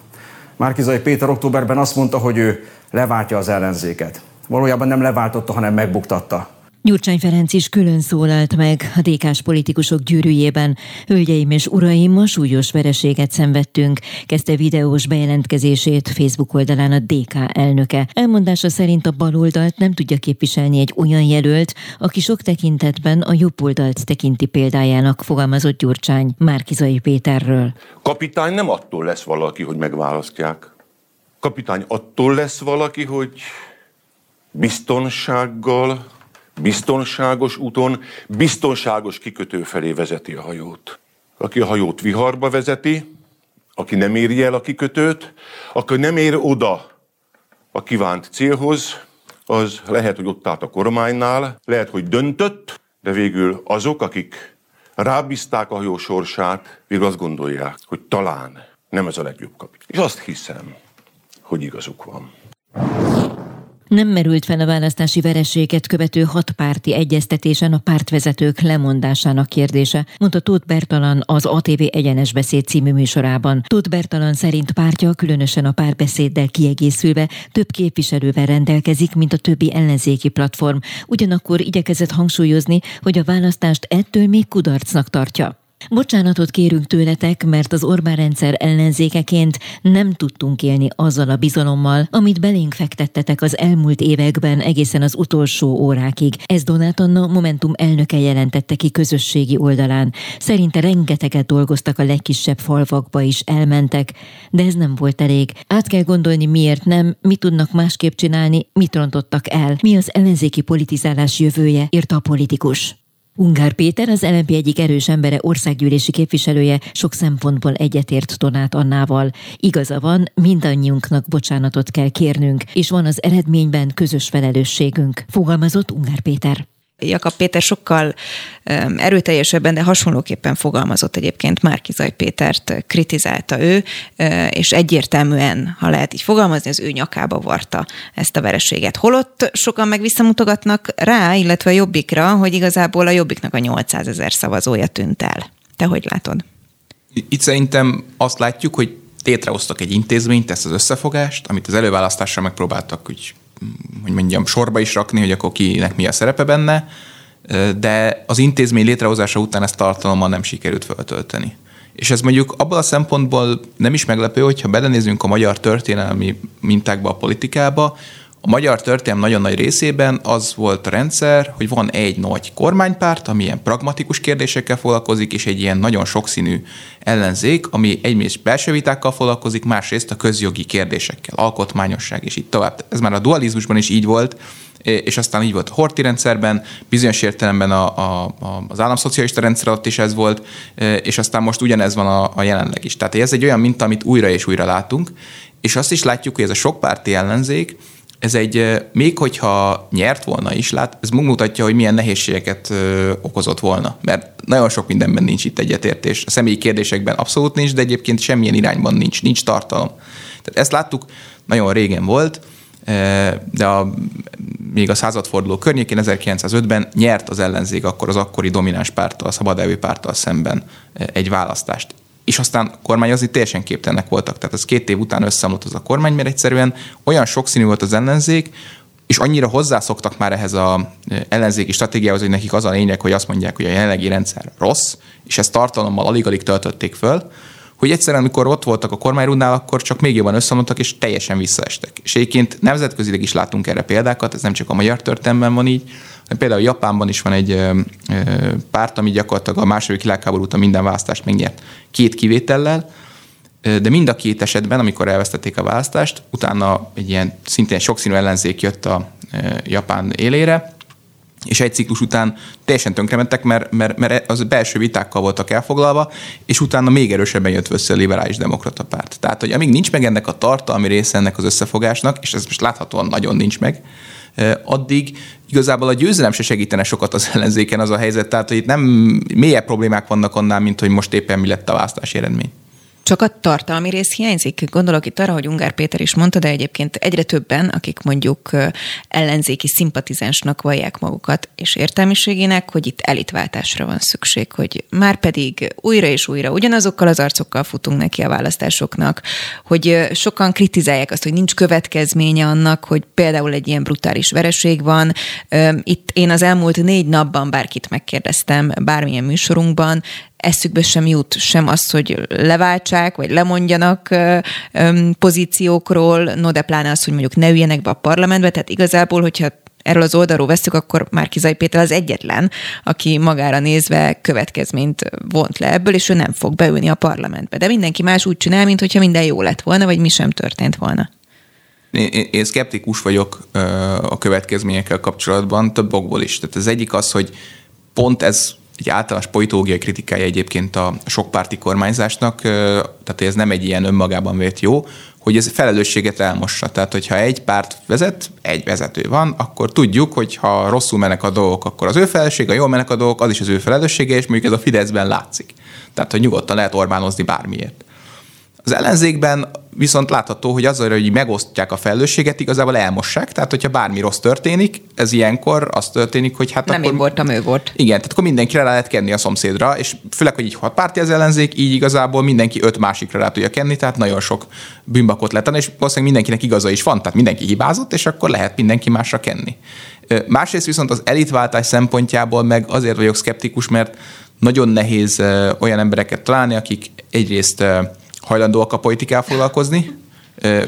Márkizai Péter októberben azt mondta, hogy ő leváltja az ellenzéket. Valójában nem leváltotta, hanem megbuktatta. Gyurcsány Ferenc is külön szólalt meg a dk politikusok gyűrűjében. Hölgyeim és uraim, ma súlyos vereséget szenvedtünk, kezdte videós bejelentkezését Facebook oldalán a DK elnöke. Elmondása szerint a baloldalt nem tudja képviselni egy olyan jelölt, aki sok tekintetben a jobb oldalt tekinti példájának, fogalmazott Gyurcsány Márkizai Péterről. Kapitány nem attól lesz valaki, hogy megválasztják. Kapitány attól lesz valaki, hogy biztonsággal, biztonságos úton, biztonságos kikötő felé vezeti a hajót. aki a hajót viharba vezeti, aki nem éri el a kikötőt, aki nem ér oda a kívánt célhoz, az lehet, hogy ott állt a kormánynál, lehet, hogy döntött, de végül azok, akik rábízták a hajó sorsát, végül azt gondolják, hogy talán nem ez a legjobb kapitány. És azt hiszem, hogy igazuk van. Nem merült fel a választási vereséget követő hatpárti egyeztetésen a pártvezetők lemondásának kérdése, mondta Tóth Bertalan az ATV Egyenes Beszéd című műsorában. Tóth Bertalan szerint pártja különösen a párbeszéddel kiegészülve több képviselővel rendelkezik, mint a többi ellenzéki platform. Ugyanakkor igyekezett hangsúlyozni, hogy a választást ettől még kudarcnak tartja. Bocsánatot kérünk tőletek, mert az Orbán rendszer ellenzékeként nem tudtunk élni azzal a bizalommal, amit belénk fektettetek az elmúlt években egészen az utolsó órákig. Ez Donát Anna Momentum elnöke jelentette ki közösségi oldalán. Szerinte rengeteget dolgoztak a legkisebb falvakba is, elmentek, de ez nem volt elég. Át kell gondolni, miért nem, mit tudnak másképp csinálni, mit rontottak el, mi az ellenzéki politizálás jövője, írta a politikus. Ungár Péter, az LNP egyik erős embere, országgyűlési képviselője, sok szempontból egyetért Donát Annával. Igaza van, mindannyiunknak bocsánatot kell kérnünk, és van az eredményben közös felelősségünk, fogalmazott Ungár Péter. Jakab Péter sokkal erőteljesebben, de hasonlóképpen fogalmazott egyébként Márkizaj Pétert, kritizálta ő, és egyértelműen, ha lehet így fogalmazni, az ő nyakába varta ezt a vereséget. Holott sokan meg visszamutogatnak rá, illetve a Jobbikra, hogy igazából a Jobbiknak a 800 ezer szavazója tűnt el. Te hogy látod? Itt szerintem azt látjuk, hogy létrehoztak egy intézményt, ezt az összefogást, amit az előválasztásra megpróbáltak úgy hogy mondjam, sorba is rakni, hogy akkor kinek mi a szerepe benne, de az intézmény létrehozása után ezt tartalommal nem sikerült feltölteni. És ez mondjuk abban a szempontból nem is meglepő, hogyha belenézünk a magyar történelmi mintákba, a politikába, a magyar történelem nagyon nagy részében az volt a rendszer, hogy van egy nagy kormánypárt, ami ilyen pragmatikus kérdésekkel foglalkozik, és egy ilyen nagyon sokszínű ellenzék, ami egyrészt belső vitákkal foglalkozik, másrészt a közjogi kérdésekkel, alkotmányosság, és így tovább. Ez már a dualizmusban is így volt, és aztán így volt a horti rendszerben, bizonyos értelemben a, a, a, az államszocialista rendszer alatt is ez volt, és aztán most ugyanez van a, a jelenleg is. Tehát ez egy olyan minta, amit újra és újra látunk, és azt is látjuk, hogy ez a sokpárti ellenzék, ez egy, még hogyha nyert volna is, lát, ez mutatja, hogy milyen nehézségeket okozott volna. Mert nagyon sok mindenben nincs itt egyetértés. A személyi kérdésekben abszolút nincs, de egyébként semmilyen irányban nincs, nincs tartalom. Tehát ezt láttuk, nagyon régen volt, de a, még a századforduló környékén 1905-ben nyert az ellenzék akkor az akkori domináns párttal, a szabadelvű párttal szemben egy választást és aztán kormányozni teljesen képtelenek voltak. Tehát ez két év után összeomlott az a kormány, mert egyszerűen olyan sokszínű volt az ellenzék, és annyira hozzászoktak már ehhez az ellenzéki stratégiához, hogy nekik az a lényeg, hogy azt mondják, hogy a jelenlegi rendszer rossz, és ezt tartalommal alig-alig töltötték föl, hogy egyszerűen, amikor ott voltak a kormányrundnál, akkor csak még jobban összeomlottak, és teljesen visszaestek. És egyébként nemzetközileg is látunk erre példákat, ez nem csak a magyar történelemben van így, Például Japánban is van egy párt, ami gyakorlatilag a második világháború után minden választást megnyert két kivétellel, de mind a két esetben, amikor elvesztették a választást, utána egy ilyen szintén sokszínű ellenzék jött a Japán élére, és egy ciklus után teljesen tönkrementek, mert, mert, mert az belső vitákkal voltak elfoglalva, és utána még erősebben jött össze a liberális demokrata párt. Tehát, hogy amíg nincs meg ennek a tartalmi része ennek az összefogásnak, és ez most láthatóan nagyon nincs meg, addig igazából a győzelem se segítene sokat az ellenzéken az a helyzet, tehát hogy itt nem mélyebb problémák vannak annál, mint hogy most éppen mi lett a választási eredmény. Csak a tartalmi rész hiányzik. Gondolok itt arra, hogy Ungár Péter is mondta, de egyébként egyre többen, akik mondjuk ellenzéki szimpatizánsnak vallják magukat, és értelmiségének, hogy itt elitváltásra van szükség, hogy már pedig újra és újra ugyanazokkal az arcokkal futunk neki a választásoknak, hogy sokan kritizálják azt, hogy nincs következménye annak, hogy például egy ilyen brutális vereség van. Itt én az elmúlt négy napban bárkit megkérdeztem, bármilyen műsorunkban, eszükbe sem jut sem az, hogy leváltsák, vagy lemondjanak pozíciókról, no de pláne az, hogy mondjuk ne üljenek be a parlamentbe, tehát igazából, hogyha erről az oldalról veszük, akkor már Kizai Péter az egyetlen, aki magára nézve következményt vont le ebből, és ő nem fog beülni a parlamentbe. De mindenki más úgy csinál, mintha minden jó lett volna, vagy mi sem történt volna. Én, én szkeptikus vagyok a következményekkel kapcsolatban, több okból is. Tehát az egyik az, hogy pont ez egy általános politológiai kritikája egyébként a sokpárti kormányzásnak, tehát ez nem egy ilyen önmagában vért jó, hogy ez felelősséget elmossa. Tehát, hogyha egy párt vezet, egy vezető van, akkor tudjuk, hogy ha rosszul mennek a dolgok, akkor az ő felelőssége, ha jól mennek a dolgok, az is az ő felelőssége, és mondjuk ez a Fideszben látszik. Tehát, hogy nyugodtan lehet Orbánozni bármiért. Az ellenzékben viszont látható, hogy azzal, hogy megosztják a felelősséget, igazából elmossák. Tehát, hogyha bármi rossz történik, ez ilyenkor az történik, hogy hát Nem akkor... én voltam, ő volt. Igen, tehát akkor mindenkire rá lehet kenni a szomszédra, és főleg, hogy így hat párti az ellenzék, így igazából mindenki öt másikra rá tudja kenni, tehát nagyon sok bűnbakot lehet és valószínűleg mindenkinek igaza is van, tehát mindenki hibázott, és akkor lehet mindenki másra kenni. Másrészt viszont az elitváltás szempontjából meg azért vagyok szkeptikus, mert nagyon nehéz olyan embereket találni, akik egyrészt hajlandóak a politikával foglalkozni,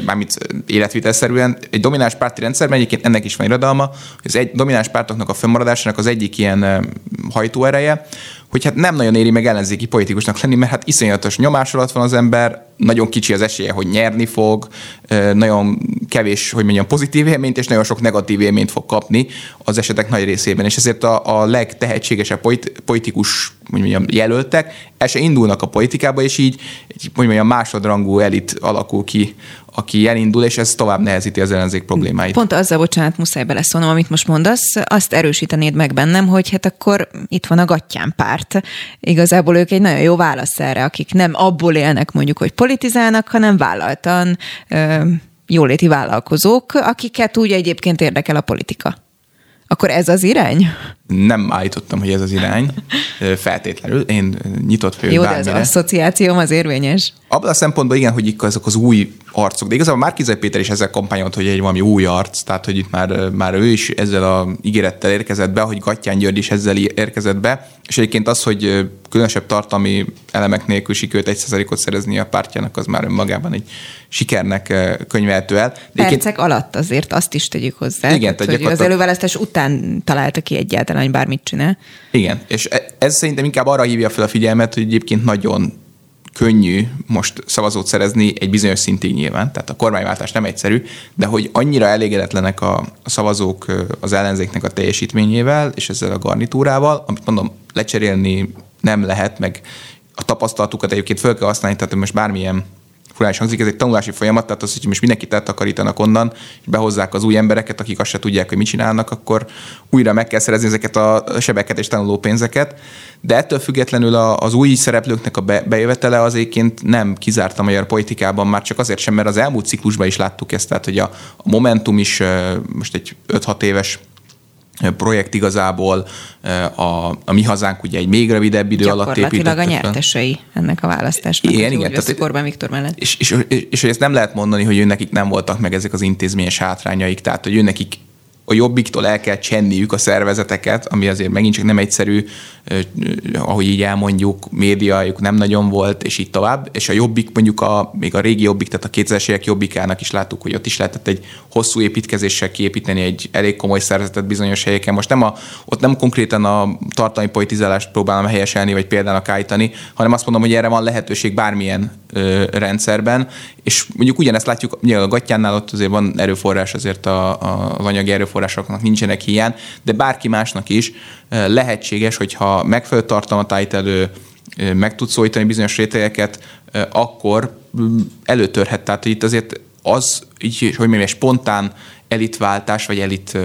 mármint életvitelszerűen. Egy domináns párti rendszerben egyébként ennek is van irodalma, az egy domináns pártoknak a fönnmaradásának az egyik ilyen hajtóereje, hogy hát nem nagyon éri meg ellenzéki politikusnak lenni, mert hát iszonyatos nyomás alatt van az ember, nagyon kicsi az esélye, hogy nyerni fog, nagyon kevés, hogy mondjam, pozitív élményt, és nagyon sok negatív élményt fog kapni az esetek nagy részében. És ezért a, a legtehetségesebb politikus hogy mondjam, jelöltek, el indulnak a politikába, és így egy mondjam, másodrangú elit alakul ki aki elindul, és ez tovább nehezíti az ellenzék problémáit. Pont azzal, bocsánat, muszáj beleszólnom, amit most mondasz, azt erősítenéd meg bennem, hogy hát akkor itt van a Gattyán párt. Igazából ők egy nagyon jó válasz erre, akik nem abból élnek mondjuk, hogy politizálnak, hanem vállaltan ö, jóléti vállalkozók, akiket úgy egyébként érdekel a politika. Akkor ez az irány? Nem állítottam, hogy ez az irány, feltétlenül. Én nyitott vagyok Jó, bármire. de az asszociációm az érvényes. Abban a szempontból igen, hogy itt azok az új arcok, de igazából Márkizai Péter is ezzel kampányolt, hogy egy valami új arc, tehát hogy itt már, már ő is ezzel a ígérettel érkezett be, hogy Gattyán György is ezzel érkezett be, és egyébként az, hogy különösebb tartalmi elemek nélkül sikerült egy százalékot szerezni a pártjának, az már önmagában egy sikernek könyvelhető el. De Percek alatt azért azt is tegyük hozzá. Igen, tehát, hogy az előválasztás után találta ki egyáltalán, hogy bármit csinál. Igen, és e- ez szerintem inkább arra hívja fel a figyelmet, hogy egyébként nagyon könnyű most szavazót szerezni egy bizonyos szintig nyilván, tehát a kormányváltás nem egyszerű, de hogy annyira elégedetlenek a szavazók az ellenzéknek a teljesítményével és ezzel a garnitúrával, amit mondom, lecserélni nem lehet, meg a tapasztalatukat egyébként föl kell használni, tehát most bármilyen furán hangzik, ez egy tanulási folyamat, tehát az, hogy most mindenkit eltakarítanak onnan, és behozzák az új embereket, akik azt se tudják, hogy mit csinálnak, akkor újra meg kell szerezni ezeket a sebeket és tanuló pénzeket. De ettől függetlenül az új szereplőknek a bejövetele az egyébként nem kizárt a magyar politikában, már csak azért sem, mert az elmúlt ciklusban is láttuk ezt, tehát hogy a Momentum is most egy 5-6 éves projekt igazából, a, a mi hazánk ugye egy még rövidebb idő alatt épített. a nyertesei ennek a választásnak. Igen, igen. Tehát, Orbán Viktor mellett. És, és, és, és, ezt nem lehet mondani, hogy ő nekik nem voltak meg ezek az intézményes hátrányaik, tehát hogy ő nekik a jobbiktól el kell csenniük a szervezeteket, ami azért megint csak nem egyszerű, ahogy így elmondjuk, médiajuk nem nagyon volt, és így tovább. És a jobbik, mondjuk a, még a régi jobbik, tehát a 2000-es évek jobbikának is láttuk, hogy ott is lehetett egy hosszú építkezéssel kiépíteni egy elég komoly szervezetet bizonyos helyeken. Most nem a, ott nem konkrétan a tartalmi politizálást próbálom helyeselni, vagy például állítani, hanem azt mondom, hogy erre van lehetőség bármilyen ö, rendszerben, és mondjuk ugyanezt látjuk, ugye a Gattyánnál ott azért van erőforrás, azért a, a, az anyagi erőforrásoknak nincsenek hiány, de bárki másnak is lehetséges, mondjuk, hogyha megfelelő tartalmat állít elő, meg tud szólítani bizonyos rétegeket, akkor mm, előtörhet. Tehát itt azért az, így, hogy mondjam, spontán elitváltás, vagy elit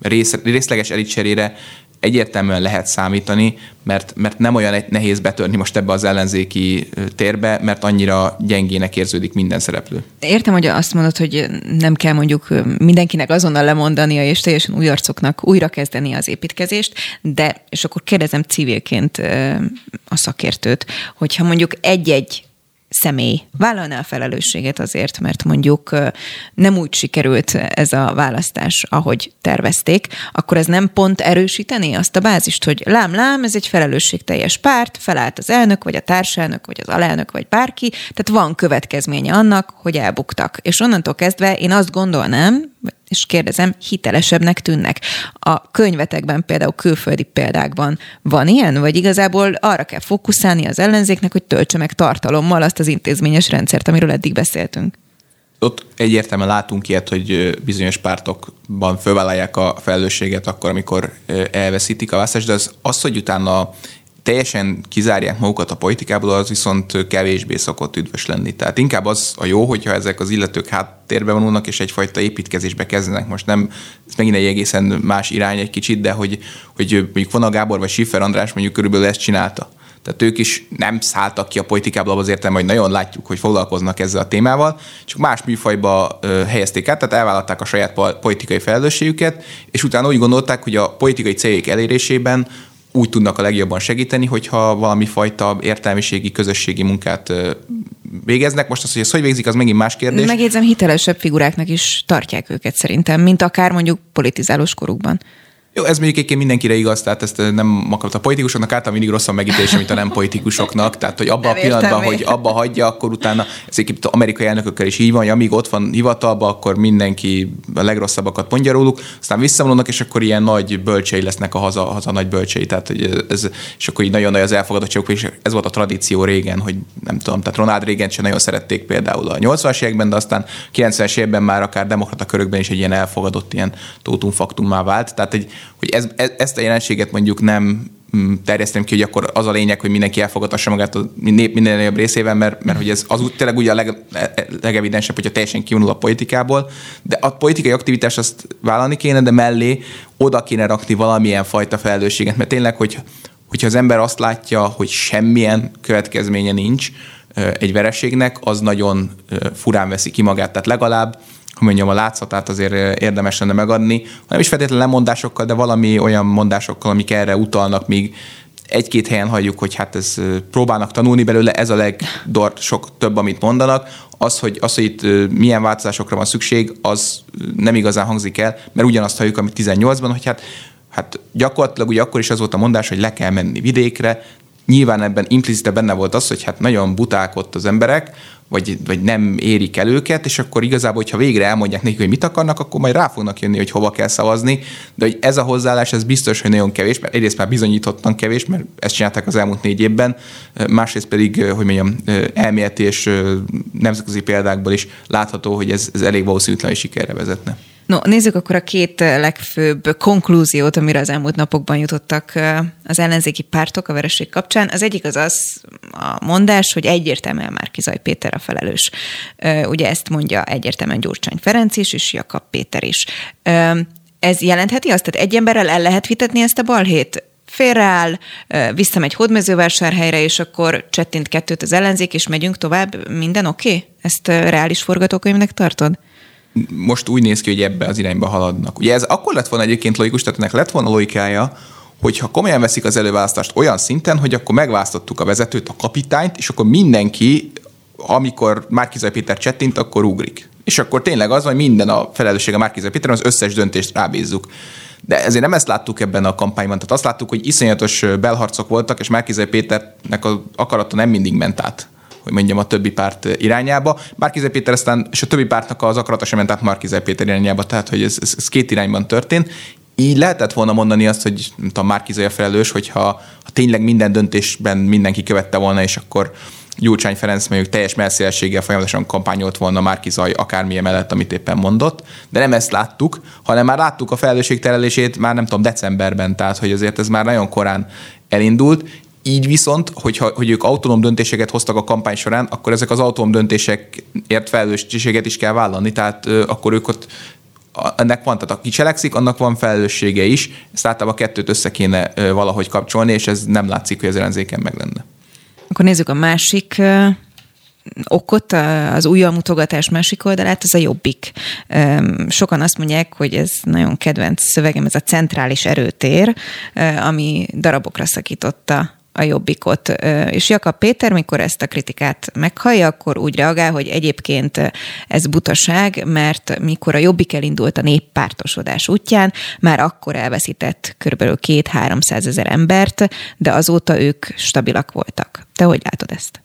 rész, részleges elitcserére egyértelműen lehet számítani, mert, mert nem olyan nehéz betörni most ebbe az ellenzéki térbe, mert annyira gyengének érződik minden szereplő. Értem, hogy azt mondod, hogy nem kell mondjuk mindenkinek azonnal lemondania, és teljesen új arcoknak újra kezdeni az építkezést, de, és akkor kérdezem civilként a szakértőt, hogyha mondjuk egy-egy személy vállalná a felelősséget azért, mert mondjuk nem úgy sikerült ez a választás, ahogy tervezték, akkor ez nem pont erősíteni azt a bázist, hogy lám-lám, ez egy felelősségteljes párt, felállt az elnök, vagy a társelnök, vagy az alelnök, vagy bárki, tehát van következménye annak, hogy elbuktak. És onnantól kezdve én azt gondolnám, és kérdezem, hitelesebbnek tűnnek. A könyvetekben például külföldi példákban van ilyen, vagy igazából arra kell fókuszálni az ellenzéknek, hogy töltse meg tartalommal azt az intézményes rendszert, amiről eddig beszéltünk? Ott egyértelműen látunk ilyet, hogy bizonyos pártokban fölvállalják a felelősséget akkor, amikor elveszítik a választást, de az, az, hogy utána teljesen kizárják magukat a politikából, az viszont kevésbé szokott üdvös lenni. Tehát inkább az a jó, hogyha ezek az illetők háttérbe vonulnak, és egyfajta építkezésbe kezdenek. Most nem, ez megint egy egészen más irány egy kicsit, de hogy, hogy mondjuk Vona Gábor vagy Schiffer András mondjuk körülbelül ezt csinálta. Tehát ők is nem szálltak ki a politikából az értelme, hogy nagyon látjuk, hogy foglalkoznak ezzel a témával, csak más műfajba helyezték át, tehát elvállalták a saját politikai felelősségüket, és utána úgy gondolták, hogy a politikai céljék elérésében úgy tudnak a legjobban segíteni, hogyha valami fajta értelmiségi, közösségi munkát végeznek. Most az, hogy ezt hogy végzik, az megint más kérdés. Megjegyzem, hitelesebb figuráknak is tartják őket szerintem, mint akár mondjuk politizálós korukban. Jó, ez mondjuk egyébként mindenkire igaz, tehát ezt nem akarok. A politikusoknak általában mindig rosszabb megítélése, mint a nem politikusoknak. Tehát, hogy abban a pillanatban, hogy abba hagyja, akkor utána, ez egyébként az amerikai elnökökkel is így van, hogy amíg ott van hivatalban, akkor mindenki a legrosszabbakat mondja róluk, aztán visszavonulnak, és akkor ilyen nagy bölcsei lesznek a haza, haza nagy bölcsei. Tehát, hogy ez, és akkor így nagyon nagy az elfogadottságuk, és ez volt a tradíció régen, hogy nem tudom, tehát Ronald Reagan sem nagyon szerették például a 80-as években, de aztán 90-es években már akár demokrata körökben is egy ilyen elfogadott ilyen tótum faktummá vált. Tehát egy hogy ez, ez, ezt a jelenséget mondjuk nem mm, terjesztem ki, hogy akkor az a lényeg, hogy mindenki elfogadassa magát a nép minden nagyobb részében, mert, mert hogy ez az úgy tényleg ugye a leg, legevidensebb, hogyha teljesen kivonul a politikából, de a politikai aktivitás azt vállalni kéne, de mellé oda kéne rakni valamilyen fajta felelősséget, mert tényleg, hogy, hogyha az ember azt látja, hogy semmilyen következménye nincs egy vereségnek, az nagyon furán veszi ki magát. Tehát legalább hogy mondjam, a látszatát azért érdemes lenne megadni, nem is feltétlenül lemondásokkal, de valami olyan mondásokkal, amik erre utalnak, míg egy-két helyen halljuk, hogy hát ez próbálnak tanulni belőle, ez a legdor sok több, amit mondanak. Az, hogy, az, hogy itt milyen változásokra van szükség, az nem igazán hangzik el, mert ugyanazt halljuk, amit 18-ban, hogy hát, hát gyakorlatilag ugye akkor is az volt a mondás, hogy le kell menni vidékre, nyilván ebben implicite benne volt az, hogy hát nagyon buták ott az emberek, vagy, vagy nem érik el őket, és akkor igazából, hogyha végre elmondják nekik, hogy mit akarnak, akkor majd rá fognak jönni, hogy hova kell szavazni, de hogy ez a hozzáállás, ez biztos, hogy nagyon kevés, mert egyrészt már bizonyítottan kevés, mert ezt csinálták az elmúlt négy évben, másrészt pedig, hogy mondjam, elméleti és nemzetközi példákból is látható, hogy ez, ez elég valószínűtlen, hogy sikerre vezetne. No, nézzük akkor a két legfőbb konklúziót, amire az elmúlt napokban jutottak az ellenzéki pártok a vereség kapcsán. Az egyik az az a mondás, hogy egyértelműen már Kizaj Péter a felelős. Ugye ezt mondja egyértelműen Gyurcsány Ferenc is, és Jakab Péter is. Ez jelentheti azt, tehát egy emberrel el lehet vitetni ezt a balhét? félreáll, visszamegy hódmezővásárhelyre, és akkor csettint kettőt az ellenzék, és megyünk tovább, minden oké? Okay? Ezt reális forgatókönyvnek tartod? Most úgy néz ki, hogy ebbe az irányba haladnak. Ugye ez akkor lett volna egyébként logikus, tehát ennek lett volna logikája, hogyha komolyan veszik az előválasztást olyan szinten, hogy akkor megválasztottuk a vezetőt, a kapitányt, és akkor mindenki, amikor Márkizai Péter csettint, akkor ugrik. És akkor tényleg az, hogy minden a felelősség a Márkizai Péter, az összes döntést rábízzuk. De ezért nem ezt láttuk ebben a kampányban. Tehát azt láttuk, hogy iszonyatos belharcok voltak, és Márkizai Péternek az akarata nem mindig ment át hogy mondjam, a többi párt irányába. Márkizai Péter aztán, és a többi pártnak az akarata sem ment át Márkizai Péter irányába, tehát hogy ez, ez, ez két irányban történt. Így lehetett volna mondani azt, hogy a Márkizai a felelős, hogyha ha tényleg minden döntésben mindenki követte volna, és akkor Gyurcsány Ferenc mondjuk teljes messzélességgel folyamatosan kampányolt volna Márki Zaj akármilyen mellett, amit éppen mondott, de nem ezt láttuk, hanem már láttuk a felelősségterelését már nem tudom, decemberben, tehát hogy azért ez már nagyon korán elindult, így viszont, hogyha, hogy ők autonóm döntéseket hoztak a kampány során, akkor ezek az autonóm döntésekért felelősséget is kell vállalni, tehát ö, akkor ők ott ennek van, tehát aki cselekszik, annak van felelőssége is, ezt általában a kettőt össze kéne ö, valahogy kapcsolni, és ez nem látszik, hogy az ellenzéken meg lenne. Akkor nézzük a másik okot, az újra mutogatás másik oldalát, az a jobbik. Sokan azt mondják, hogy ez nagyon kedvenc szövegem, ez a centrális erőtér, ami darabokra szakította a jobbikot. És Jakab Péter, mikor ezt a kritikát meghallja, akkor úgy reagál, hogy egyébként ez butaság, mert mikor a jobbik elindult a néppártosodás útján, már akkor elveszített kb. két-háromszáz ezer embert, de azóta ők stabilak voltak. Te hogy látod ezt?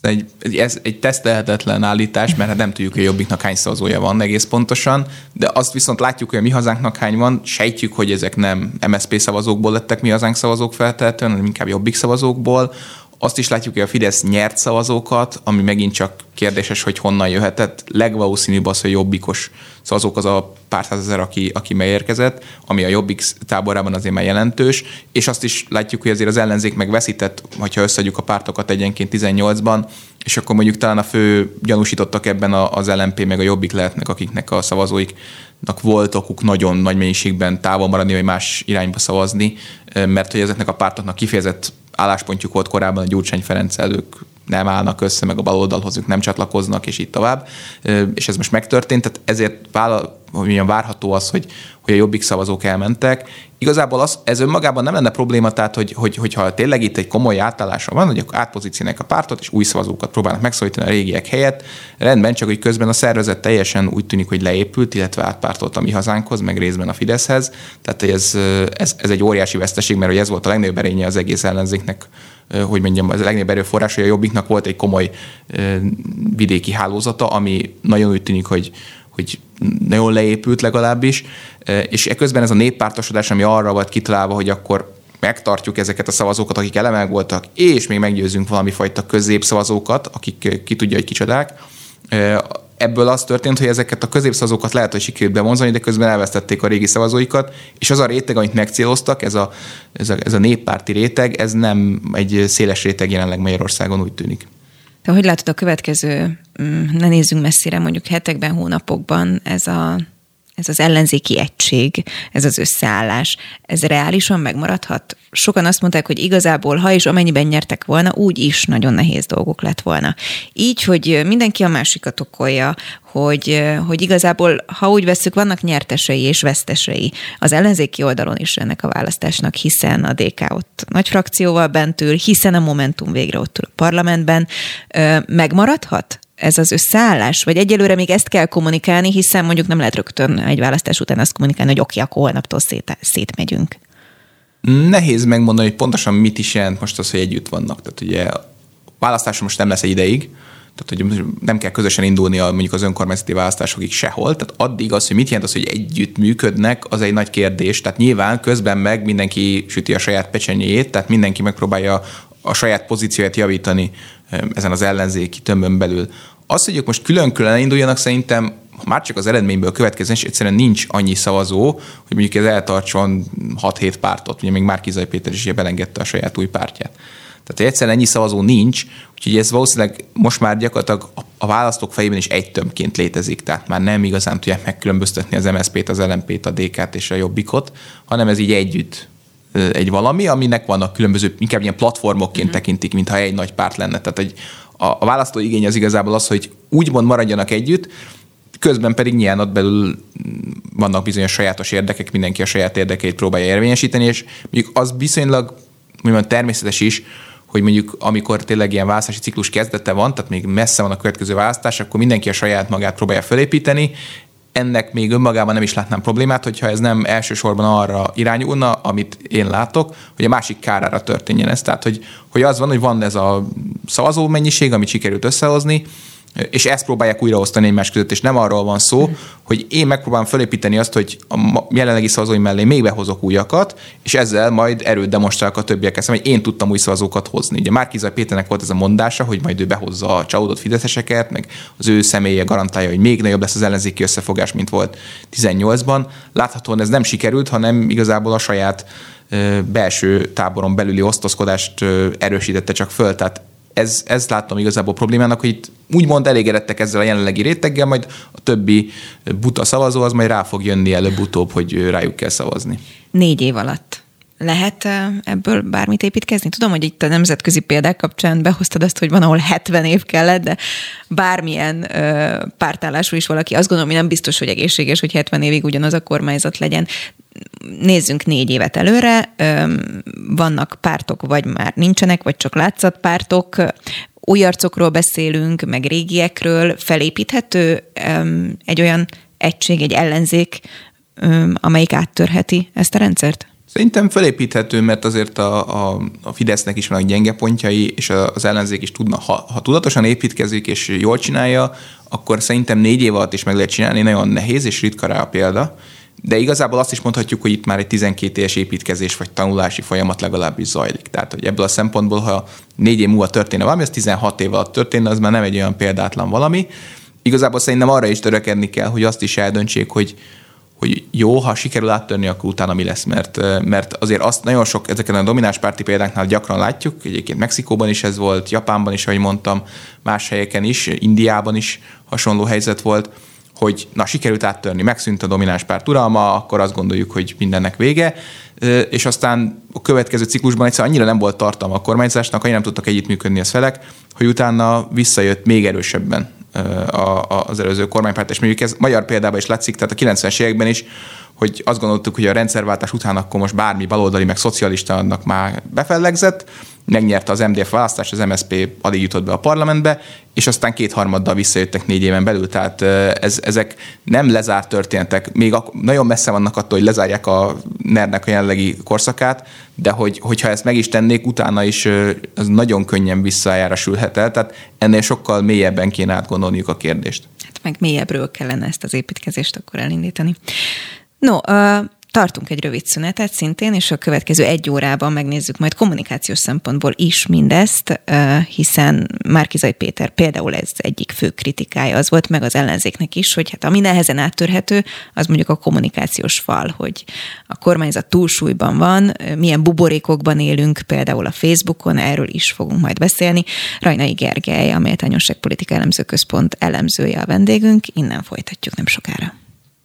Egy, ez egy tesztelhetetlen állítás, mert hát nem tudjuk, hogy Jobbiknak hány szavazója van egész pontosan, de azt viszont látjuk, hogy a mi hazánknak hány van, sejtjük, hogy ezek nem MSZP szavazókból lettek mi hazánk szavazók feltehetően, hanem inkább Jobbik szavazókból. Azt is látjuk, hogy a Fidesz nyert szavazókat, ami megint csak kérdéses, hogy honnan jöhetett. Legvalószínűbb az, hogy jobbikos szavazók az a pár százezer, aki, aki megérkezett, ami a jobbik táborában azért már jelentős, és azt is látjuk, hogy azért az ellenzék megveszített, hogyha összeadjuk a pártokat egyenként 18-ban, és akkor mondjuk talán a fő gyanúsítottak ebben az LMP meg a Jobbik lehetnek, akiknek a szavazóiknak volt okuk nagyon nagy mennyiségben távol maradni, vagy más irányba szavazni, mert hogy ezeknek a pártoknak kifejezett álláspontjuk volt korábban a Gyurcsány Ferenc ők nem állnak össze, meg a baloldalhoz ők nem csatlakoznak, és így tovább. És ez most megtörtént, tehát ezért milyen várható az, hogy, hogy a jobbik szavazók elmentek. Igazából az, ez önmagában nem lenne probléma, tehát hogy, hogy, hogyha tényleg itt egy komoly átállása van, hogy akkor átpozícionálják a pártot, és új szavazókat próbálnak megszólítani a régiek helyett, rendben, csak hogy közben a szervezet teljesen úgy tűnik, hogy leépült, illetve átpártolt a mi hazánkhoz, meg részben a Fideszhez. Tehát ez, ez, ez egy óriási veszteség, mert hogy ez volt a legnagyobb erénye az egész ellenzéknek hogy mondjam, az legnagyobb erőforrás, hogy a Jobbiknak volt egy komoly vidéki hálózata, ami nagyon úgy tűnik, hogy, hogy nagyon leépült legalábbis, és eközben ez a néppártosodás, ami arra volt kitalálva, hogy akkor megtartjuk ezeket a szavazókat, akik elemek voltak, és még meggyőzünk valami fajta középszavazókat, akik ki tudja, hogy kicsodák, ebből az történt, hogy ezeket a középszavazókat lehet, hogy sikerült bevonzani, de közben elvesztették a régi szavazóikat, és az a réteg, amit megcéloztak, ez a, ez a, ez a néppárti réteg, ez nem egy széles réteg jelenleg Magyarországon úgy tűnik. Te hogy látod a következő, mm, ne nézzünk messzire, mondjuk hetekben, hónapokban ez a ez az ellenzéki egység, ez az összeállás, ez reálisan megmaradhat? Sokan azt mondták, hogy igazából, ha és amennyiben nyertek volna, úgy is nagyon nehéz dolgok lett volna. Így, hogy mindenki a másikat okolja, hogy, hogy igazából, ha úgy veszük, vannak nyertesei és vesztesei az ellenzéki oldalon is ennek a választásnak, hiszen a DK ott nagy frakcióval bent ül, hiszen a Momentum végre ott ül a parlamentben. Megmaradhat ez az összeállás? Vagy egyelőre még ezt kell kommunikálni, hiszen mondjuk nem lehet rögtön egy választás után azt kommunikálni, hogy oké, akkor holnaptól szét, szétmegyünk. Nehéz megmondani, hogy pontosan mit is jelent most az, hogy együtt vannak. Tehát ugye választás most nem lesz egy ideig, tehát hogy nem kell közösen indulni a, mondjuk az önkormányzati választásokig sehol. Tehát addig az, hogy mit jelent az, hogy együtt működnek, az egy nagy kérdés. Tehát nyilván közben meg mindenki süti a saját pecsenyét, tehát mindenki megpróbálja a saját pozícióját javítani ezen az ellenzéki tömbön belül. Az, hogy ők most külön-külön induljanak, szerintem már csak az eredményből következően, és egyszerűen nincs annyi szavazó, hogy mondjuk ez eltartson 6-7 pártot, ugye még Márkizai Péter is belengedte a saját új pártját. Tehát egyszerűen ennyi szavazó nincs, úgyhogy ez valószínűleg most már gyakorlatilag a választók fejében is egy tömbként létezik, tehát már nem igazán tudják megkülönböztetni az MSZP-t, az LMP-t, a DK-t és a Jobbikot, hanem ez így együtt egy valami, aminek vannak különböző, inkább ilyen platformokként uh-huh. tekintik, mintha egy nagy párt lenne. Tehát egy, a, a választó igény az igazából az, hogy úgymond maradjanak együtt, közben pedig nyilván ott belül vannak bizonyos sajátos érdekek, mindenki a saját érdekeit próbálja érvényesíteni, és mondjuk az viszonylag mondjuk természetes is, hogy mondjuk amikor tényleg ilyen választási ciklus kezdete van, tehát még messze van a következő választás, akkor mindenki a saját magát próbálja felépíteni, ennek még önmagában nem is látnám problémát, hogyha ez nem elsősorban arra irányulna, amit én látok, hogy a másik kárára történjen ez. Tehát, hogy, hogy az van, hogy van ez a szavazó mennyiség, amit sikerült összehozni, és ezt próbálják újraosztani egymás között, és nem arról van szó, hogy én megpróbálom felépíteni azt, hogy a jelenlegi szavazóim mellé még behozok újakat, és ezzel majd erőt demonstrálok a szemben, hogy én tudtam új szavazókat hozni. Ugye Márkizaj Péternek volt ez a mondása, hogy majd ő behozza a csalódott fideszeseket, meg az ő személye garantálja, hogy még nagyobb lesz az ellenzéki összefogás, mint volt 18-ban. Láthatóan ez nem sikerült, hanem igazából a saját belső táboron belüli osztozkodást erősítette csak föl. Tehát ez, ez láttam igazából problémának, hogy itt úgymond elégedettek ezzel a jelenlegi réteggel, majd a többi buta szavazó az majd rá fog jönni előbb-utóbb, hogy rájuk kell szavazni. Négy év alatt lehet ebből bármit építkezni? Tudom, hogy itt a nemzetközi példák kapcsán behoztad azt, hogy van, ahol 70 év kellett, de bármilyen ö, pártállású is valaki, azt gondolom, hogy nem biztos, hogy egészséges, hogy 70 évig ugyanaz a kormányzat legyen. Nézzünk négy évet előre, ö, vannak pártok, vagy már nincsenek, vagy csak látszatpártok, új arcokról beszélünk, meg régiekről, felépíthető egy olyan egység, egy ellenzék, amelyik áttörheti ezt a rendszert? Szerintem felépíthető, mert azért a, a, a Fidesznek is vannak gyenge pontjai, és az ellenzék is tudna, ha, ha tudatosan építkezik és jól csinálja, akkor szerintem négy év alatt is meg lehet csinálni, nagyon nehéz és ritka rá a példa, de igazából azt is mondhatjuk, hogy itt már egy 12 éves építkezés vagy tanulási folyamat legalábbis zajlik. Tehát, hogy ebből a szempontból, ha négy év múlva történne valami, az 16 év alatt történne, az már nem egy olyan példátlan valami. Igazából szerintem arra is törekedni kell, hogy azt is eldöntsék, hogy, hogy jó, ha sikerül áttörni, akkor utána mi lesz, mert, mert azért azt nagyon sok ezeken a domináns párti példáknál gyakran látjuk, egyébként Mexikóban is ez volt, Japánban is, ahogy mondtam, más helyeken is, Indiában is hasonló helyzet volt, hogy na, sikerült áttörni, megszűnt a domináns párt uralma, akkor azt gondoljuk, hogy mindennek vége, és aztán a következő ciklusban egyszer annyira nem volt tartalma a kormányzásnak, annyira nem tudtak együttműködni az felek, hogy utána visszajött még erősebben az előző kormánypárt, és mondjuk ez magyar példában is látszik, tehát a 90-es években is, hogy azt gondoltuk, hogy a rendszerváltás után akkor most bármi baloldali, meg szocialista annak már befellegzett, megnyerte az MDF választást, az MSP alig jutott be a parlamentbe, és aztán kétharmaddal visszajöttek négy éven belül, tehát ez, ezek nem lezárt történetek, még a, nagyon messze vannak attól, hogy lezárják a ner a jelenlegi korszakát, de hogy, hogyha ezt meg is tennék, utána is az nagyon könnyen visszajárasülhet el, tehát ennél sokkal mélyebben kéne átgondolniuk a kérdést. Hát meg mélyebbről kellene ezt az építkezést akkor elindítani. No, uh, tartunk egy rövid szünetet szintén, és a következő egy órában megnézzük majd kommunikációs szempontból is mindezt, hiszen Márkizai Péter például ez egyik fő kritikája az volt, meg az ellenzéknek is, hogy hát ami nehezen áttörhető, az mondjuk a kommunikációs fal, hogy a kormányzat túlsúlyban van, milyen buborékokban élünk, például a Facebookon, erről is fogunk majd beszélni. Rajnai Gergely, a Méltányosság Politika Elemző Központ elemzője a vendégünk, innen folytatjuk nem sokára.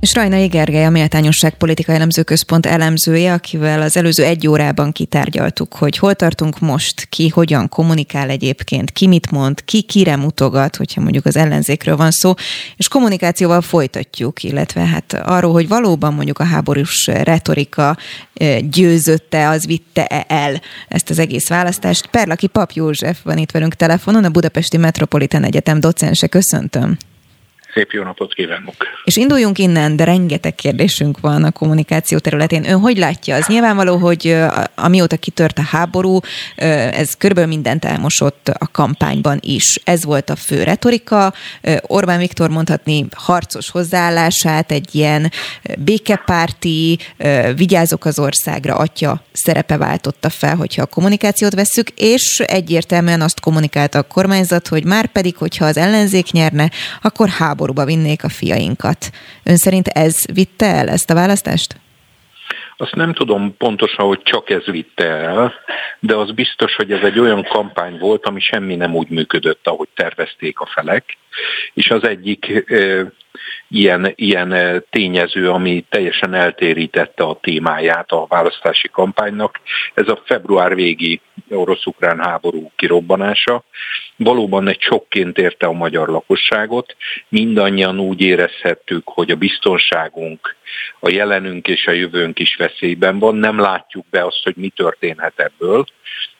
És Rajnai Gergely, a Méltányosság Politika Elemző Központ elemzője, akivel az előző egy órában kitárgyaltuk, hogy hol tartunk most, ki hogyan kommunikál egyébként, ki mit mond, ki kire mutogat, hogyha mondjuk az ellenzékről van szó, és kommunikációval folytatjuk, illetve hát arról, hogy valóban mondjuk a háborús retorika győzötte, az vitte el ezt az egész választást. Perlaki Pap József van itt velünk telefonon, a Budapesti Metropolitan Egyetem docense. Köszöntöm. Szép jó napot kívánok! És induljunk innen, de rengeteg kérdésünk van a kommunikáció területén. Ön hogy látja? Az nyilvánvaló, hogy amióta kitört a háború, ez körülbelül mindent elmosott a kampányban is. Ez volt a fő retorika. Orbán Viktor mondhatni harcos hozzáállását, egy ilyen békepárti, vigyázok az országra atya szerepe váltotta fel, hogyha a kommunikációt vesszük, és egyértelműen azt kommunikálta a kormányzat, hogy már pedig, hogyha az ellenzék nyerne, akkor háború háborúba vinnék a fiainkat. Ön szerint ez vitte el ezt a választást? Azt nem tudom pontosan, hogy csak ez vitte el, de az biztos, hogy ez egy olyan kampány volt, ami semmi nem úgy működött, ahogy tervezték a felek, és az egyik ilyen, ilyen tényező, ami teljesen eltérítette a témáját a választási kampánynak. Ez a február végi orosz-ukrán háború kirobbanása. Valóban egy sokként érte a magyar lakosságot. Mindannyian úgy érezhettük, hogy a biztonságunk, a jelenünk és a jövőnk is veszélyben van. Nem látjuk be azt, hogy mi történhet ebből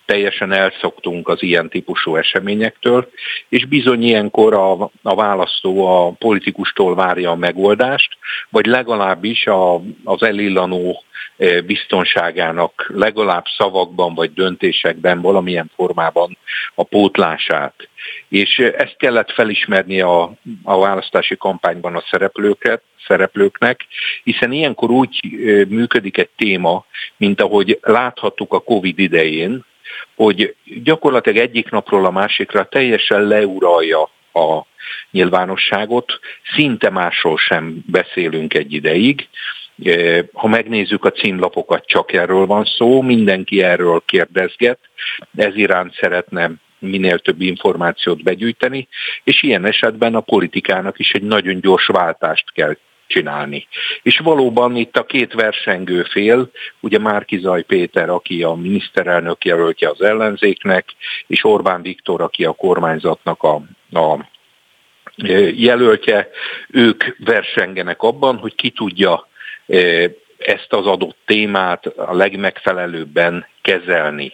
teljesen elszoktunk az ilyen típusú eseményektől, és bizony ilyenkor a, a választó a politikustól várja a megoldást, vagy legalábbis a, az elillanó eh, biztonságának legalább szavakban vagy döntésekben valamilyen formában a pótlását. És ezt kellett felismerni a, a választási kampányban a szereplőket, szereplőknek, hiszen ilyenkor úgy eh, működik egy téma, mint ahogy láthattuk a Covid idején, hogy gyakorlatilag egyik napról a másikra teljesen leuralja a nyilvánosságot, szinte másról sem beszélünk egy ideig. E, ha megnézzük a címlapokat, csak erről van szó, mindenki erről kérdezget, ez iránt szeretne minél több információt begyűjteni, és ilyen esetben a politikának is egy nagyon gyors váltást kell csinálni. És valóban itt a két versengő fél, ugye Márkizaj Péter, aki a miniszterelnök jelöltje az ellenzéknek, és Orbán Viktor, aki a kormányzatnak a, a e, jelöltje, ők versengenek abban, hogy ki tudja e, ezt az adott témát a legmegfelelőbben kezelni.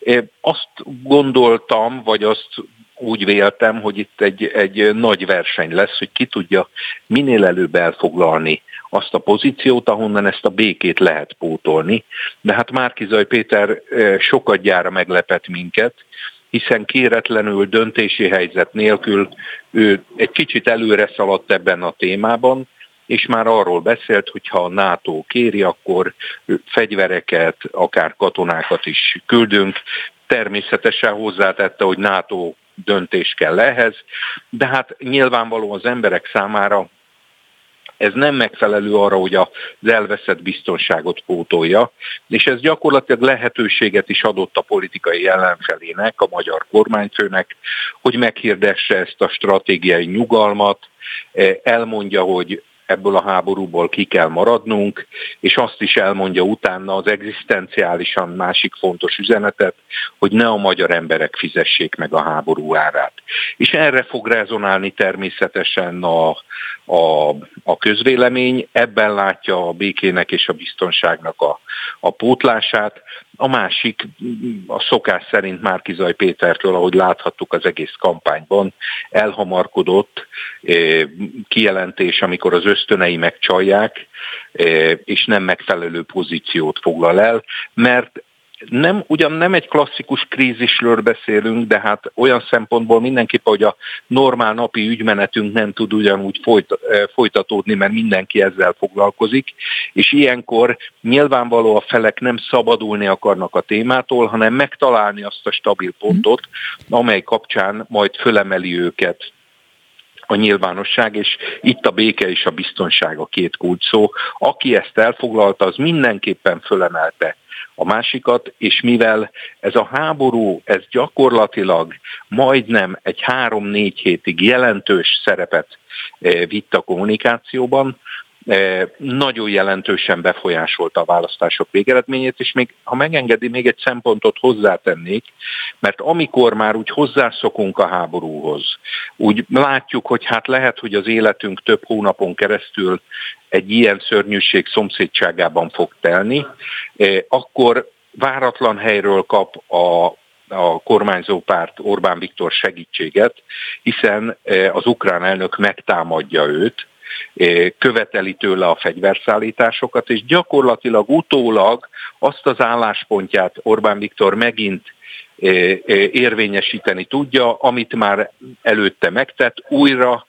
E, azt gondoltam, vagy azt úgy véltem, hogy itt egy, egy nagy verseny lesz, hogy ki tudja minél előbb elfoglalni azt a pozíciót, ahonnan ezt a békét lehet pótolni. De hát Márkizaj Péter sokat gyára meglepett minket, hiszen kéretlenül döntési helyzet nélkül ő egy kicsit előre szaladt ebben a témában, és már arról beszélt, hogy ha a NATO kéri, akkor fegyvereket, akár katonákat is küldünk. Természetesen hozzátette, hogy NATO döntés kell ehhez, de hát nyilvánvaló az emberek számára ez nem megfelelő arra, hogy az elveszett biztonságot pótolja, és ez gyakorlatilag lehetőséget is adott a politikai ellenfelének, a magyar kormányfőnek, hogy meghirdesse ezt a stratégiai nyugalmat, elmondja, hogy ebből a háborúból ki kell maradnunk, és azt is elmondja utána az egzisztenciálisan másik fontos üzenetet, hogy ne a magyar emberek fizessék meg a háború árát. És erre fog rezonálni természetesen a, a, a közvélemény, ebben látja a békének és a biztonságnak a, a pótlását, a másik a szokás szerint Márkizaj Pétertől, ahogy láthattuk az egész kampányban, elhamarkodott eh, kijelentés, amikor az ösztönei megcsalják, eh, és nem megfelelő pozíciót foglal el, mert nem, ugyan nem egy klasszikus krízisről beszélünk, de hát olyan szempontból mindenképpen, hogy a normál napi ügymenetünk nem tud ugyanúgy folyt, folytatódni, mert mindenki ezzel foglalkozik, és ilyenkor nyilvánvaló a felek nem szabadulni akarnak a témától, hanem megtalálni azt a stabil pontot, amely kapcsán majd fölemeli őket a nyilvánosság, és itt a béke és a biztonság a két kulcs. Aki ezt elfoglalta, az mindenképpen fölemelte a másikat, és mivel ez a háború, ez gyakorlatilag majdnem egy három-négy hétig jelentős szerepet eh, vitt a kommunikációban, nagyon jelentősen befolyásolta a választások végeredményét, és még, ha megengedi, még egy szempontot hozzátennék, mert amikor már úgy hozzászokunk a háborúhoz, úgy látjuk, hogy hát lehet, hogy az életünk több hónapon keresztül egy ilyen szörnyűség szomszédságában fog telni, eh, akkor váratlan helyről kap a, a kormányzó párt Orbán Viktor segítséget, hiszen eh, az ukrán elnök megtámadja őt, eh, követeli tőle a fegyverszállításokat, és gyakorlatilag utólag azt az álláspontját Orbán Viktor megint érvényesíteni tudja, amit már előtte megtett, újra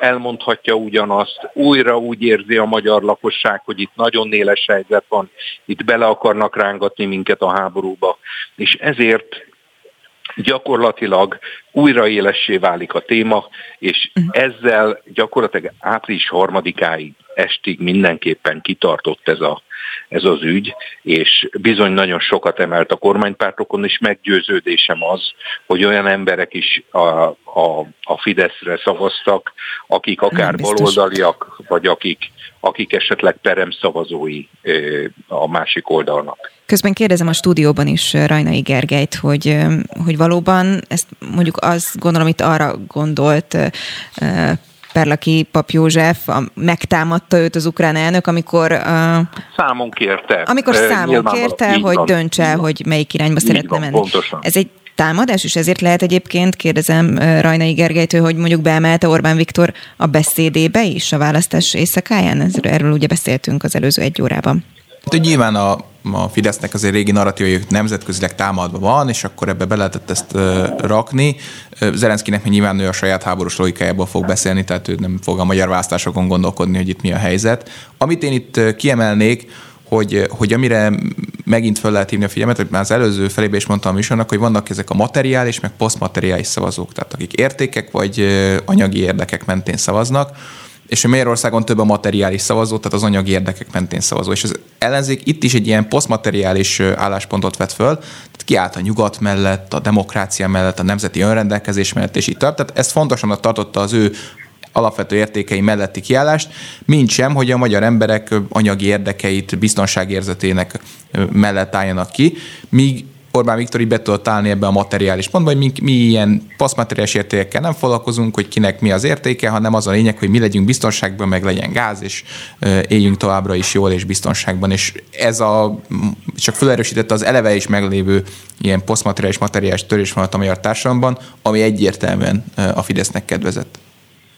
elmondhatja ugyanazt, újra úgy érzi a magyar lakosság, hogy itt nagyon néles helyzet van, itt bele akarnak rángatni minket a háborúba, és ezért gyakorlatilag újra élessé válik a téma, és mhm. ezzel gyakorlatilag április harmadikáig estig mindenképpen kitartott ez, a, ez az ügy, és bizony nagyon sokat emelt a kormánypártokon, és meggyőződésem az, hogy olyan emberek is a, a, a Fideszre szavaztak, akik akár baloldaliak, vagy akik, akik esetleg peremszavazói a másik oldalnak. Közben kérdezem a stúdióban is Rajnai Gergelyt, hogy, hogy valóban ezt mondjuk azt gondolom, itt arra gondolt Perlaki Pap József megtámadta őt az ukrán elnök, amikor... Uh, számon kérte. Amikor számon kérte, hogy van, döntse el, hogy melyik irányba így szeretne van, menni. Pontosan. Ez egy támadás, és ezért lehet egyébként, kérdezem Rajnai Gergelytől, hogy mondjuk beemelte Orbán Viktor a beszédébe is a választás éjszakáján? Erről ugye beszéltünk az előző egy órában. Hát, hogy nyilván a, a Fidesznek azért régi narratíva, hogy nemzetközileg támadva van, és akkor ebbe be lehetett ezt rakni. Zelenszkinek nyilván ő a saját háborús logikájából fog beszélni, tehát ő nem fog a magyar választásokon gondolkodni, hogy itt mi a helyzet. Amit én itt kiemelnék, hogy, hogy amire megint fel lehet hívni a figyelmet, hogy már az előző felébe is mondtam is annak, hogy vannak ezek a materiális, meg posztmateriális szavazók, tehát akik értékek vagy anyagi érdekek mentén szavaznak és hogy Magyarországon több a materiális szavazó, tehát az anyagi érdekek mentén szavazó. És az ellenzék itt is egy ilyen posztmateriális álláspontot vett föl, tehát kiállt a nyugat mellett, a demokrácia mellett, a nemzeti önrendelkezés mellett, és így tart. Tehát ezt fontosan tartotta az ő alapvető értékei melletti kiállást, mint sem, hogy a magyar emberek anyagi érdekeit, biztonságérzetének mellett álljanak ki, míg Orbán Viktor így be tudott állni ebbe a materiális pontba, hogy mi, mi ilyen paszmateriális értékekkel nem foglalkozunk, hogy kinek mi az értéke, hanem az a lényeg, hogy mi legyünk biztonságban, meg legyen gáz, és éljünk továbbra is jól és biztonságban. És ez a, csak felerősítette az eleve is meglévő ilyen posztmateriális, materiális törésvonalat a magyar társadalomban, ami egyértelműen a Fidesznek kedvezett.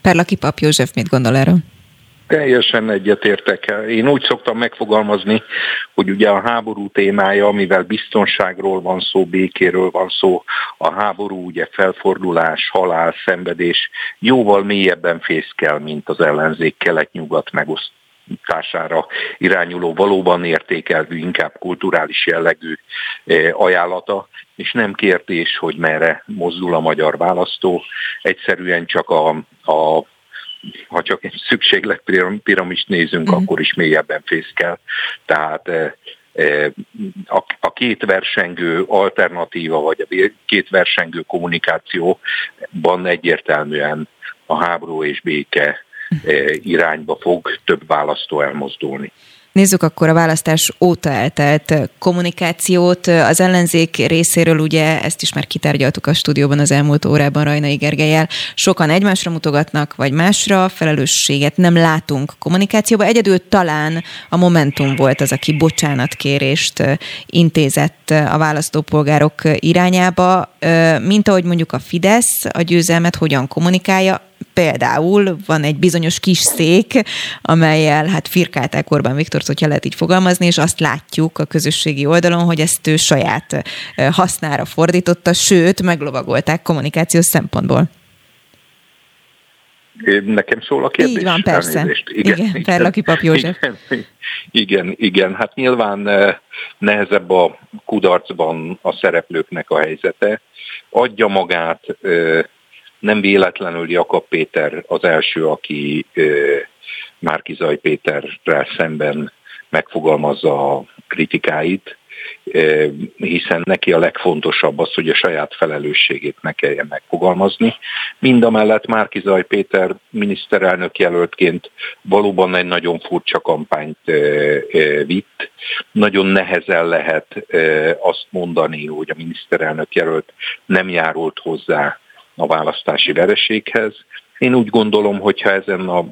Perlaki Pap József mit gondol erről? Teljesen egyetértek. Én úgy szoktam megfogalmazni, hogy ugye a háború témája, amivel biztonságról van szó, békéről van szó, a háború ugye felfordulás, halál, szenvedés jóval mélyebben fészkel, mint az ellenzék kelet-nyugat megosztására irányuló, valóban értékelvű, inkább kulturális jellegű eh, ajánlata, és nem kérdés, hogy merre mozdul a magyar választó, egyszerűen csak a, a ha csak egy szükséglet piramist nézünk, mm. akkor is mélyebben fészkel. Tehát e, e, a két versengő alternatíva, vagy a két versengő kommunikációban egyértelműen a háború és béke e, irányba fog több választó elmozdulni. Nézzük akkor a választás óta eltelt kommunikációt. Az ellenzék részéről ugye ezt is már kitárgyaltuk a stúdióban az elmúlt órában Rajnai Gergelyel. Sokan egymásra mutogatnak, vagy másra, felelősséget nem látunk kommunikációban. Egyedül talán a Momentum volt az, aki bocsánatkérést intézett a választópolgárok irányába, mint ahogy mondjuk a Fidesz a győzelmet hogyan kommunikálja, például van egy bizonyos kis szék, amelyel hát firkálták Orbán Viktort, hogyha lehet így fogalmazni, és azt látjuk a közösségi oldalon, hogy ezt ő saját hasznára fordította, sőt, meglovagolták kommunikációs szempontból. Nekem szól a kérdés. Így van, persze. Elnézést. Igen, igen Ferlaki Pap József. Igen, igen, igen, hát nyilván nehezebb a kudarcban a szereplőknek a helyzete. Adja magát nem véletlenül Jakab Péter az első, aki Márkizaj Péterrel szemben megfogalmazza a kritikáit, hiszen neki a legfontosabb az, hogy a saját felelősségét ne kelljen megfogalmazni. Mind a mellett Márkizaj Péter miniszterelnök jelöltként valóban egy nagyon furcsa kampányt vitt. Nagyon nehezen lehet azt mondani, hogy a miniszterelnök jelölt nem járult hozzá a választási vereséghez. Én úgy gondolom, hogyha ezen a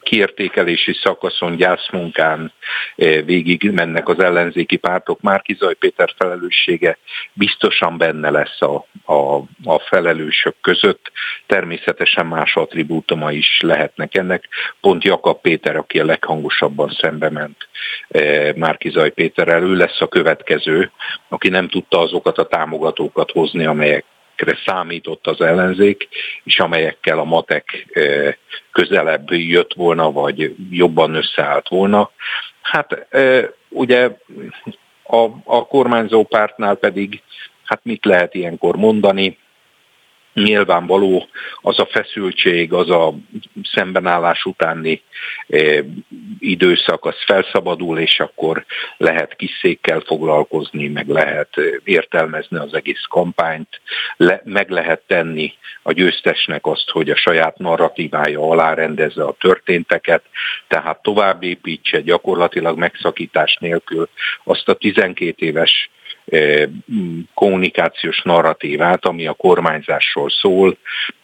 kiértékelési szakaszon, gyászmunkán eh, végig mennek az ellenzéki pártok, már Kizaj Péter felelőssége biztosan benne lesz a, a, a felelősök között. Természetesen más attribútuma is lehetnek ennek. Pont Jakab Péter, aki a leghangosabban szembe ment eh, Márkizaj Péterrel, ő lesz a következő, aki nem tudta azokat a támogatókat hozni, amelyek számított az ellenzék, és amelyekkel a matek közelebb jött volna, vagy jobban összeállt volna. Hát ugye a, a kormányzó pártnál pedig hát mit lehet ilyenkor mondani? Nyilvánvaló az a feszültség, az a szembenállás utáni e, időszak, az felszabadul, és akkor lehet kis székkel foglalkozni, meg lehet értelmezni az egész kampányt, le, meg lehet tenni a győztesnek azt, hogy a saját narratívája alá rendezze a történteket, tehát tovább építse gyakorlatilag megszakítás nélkül azt a 12 éves kommunikációs narratívát, ami a kormányzásról szól,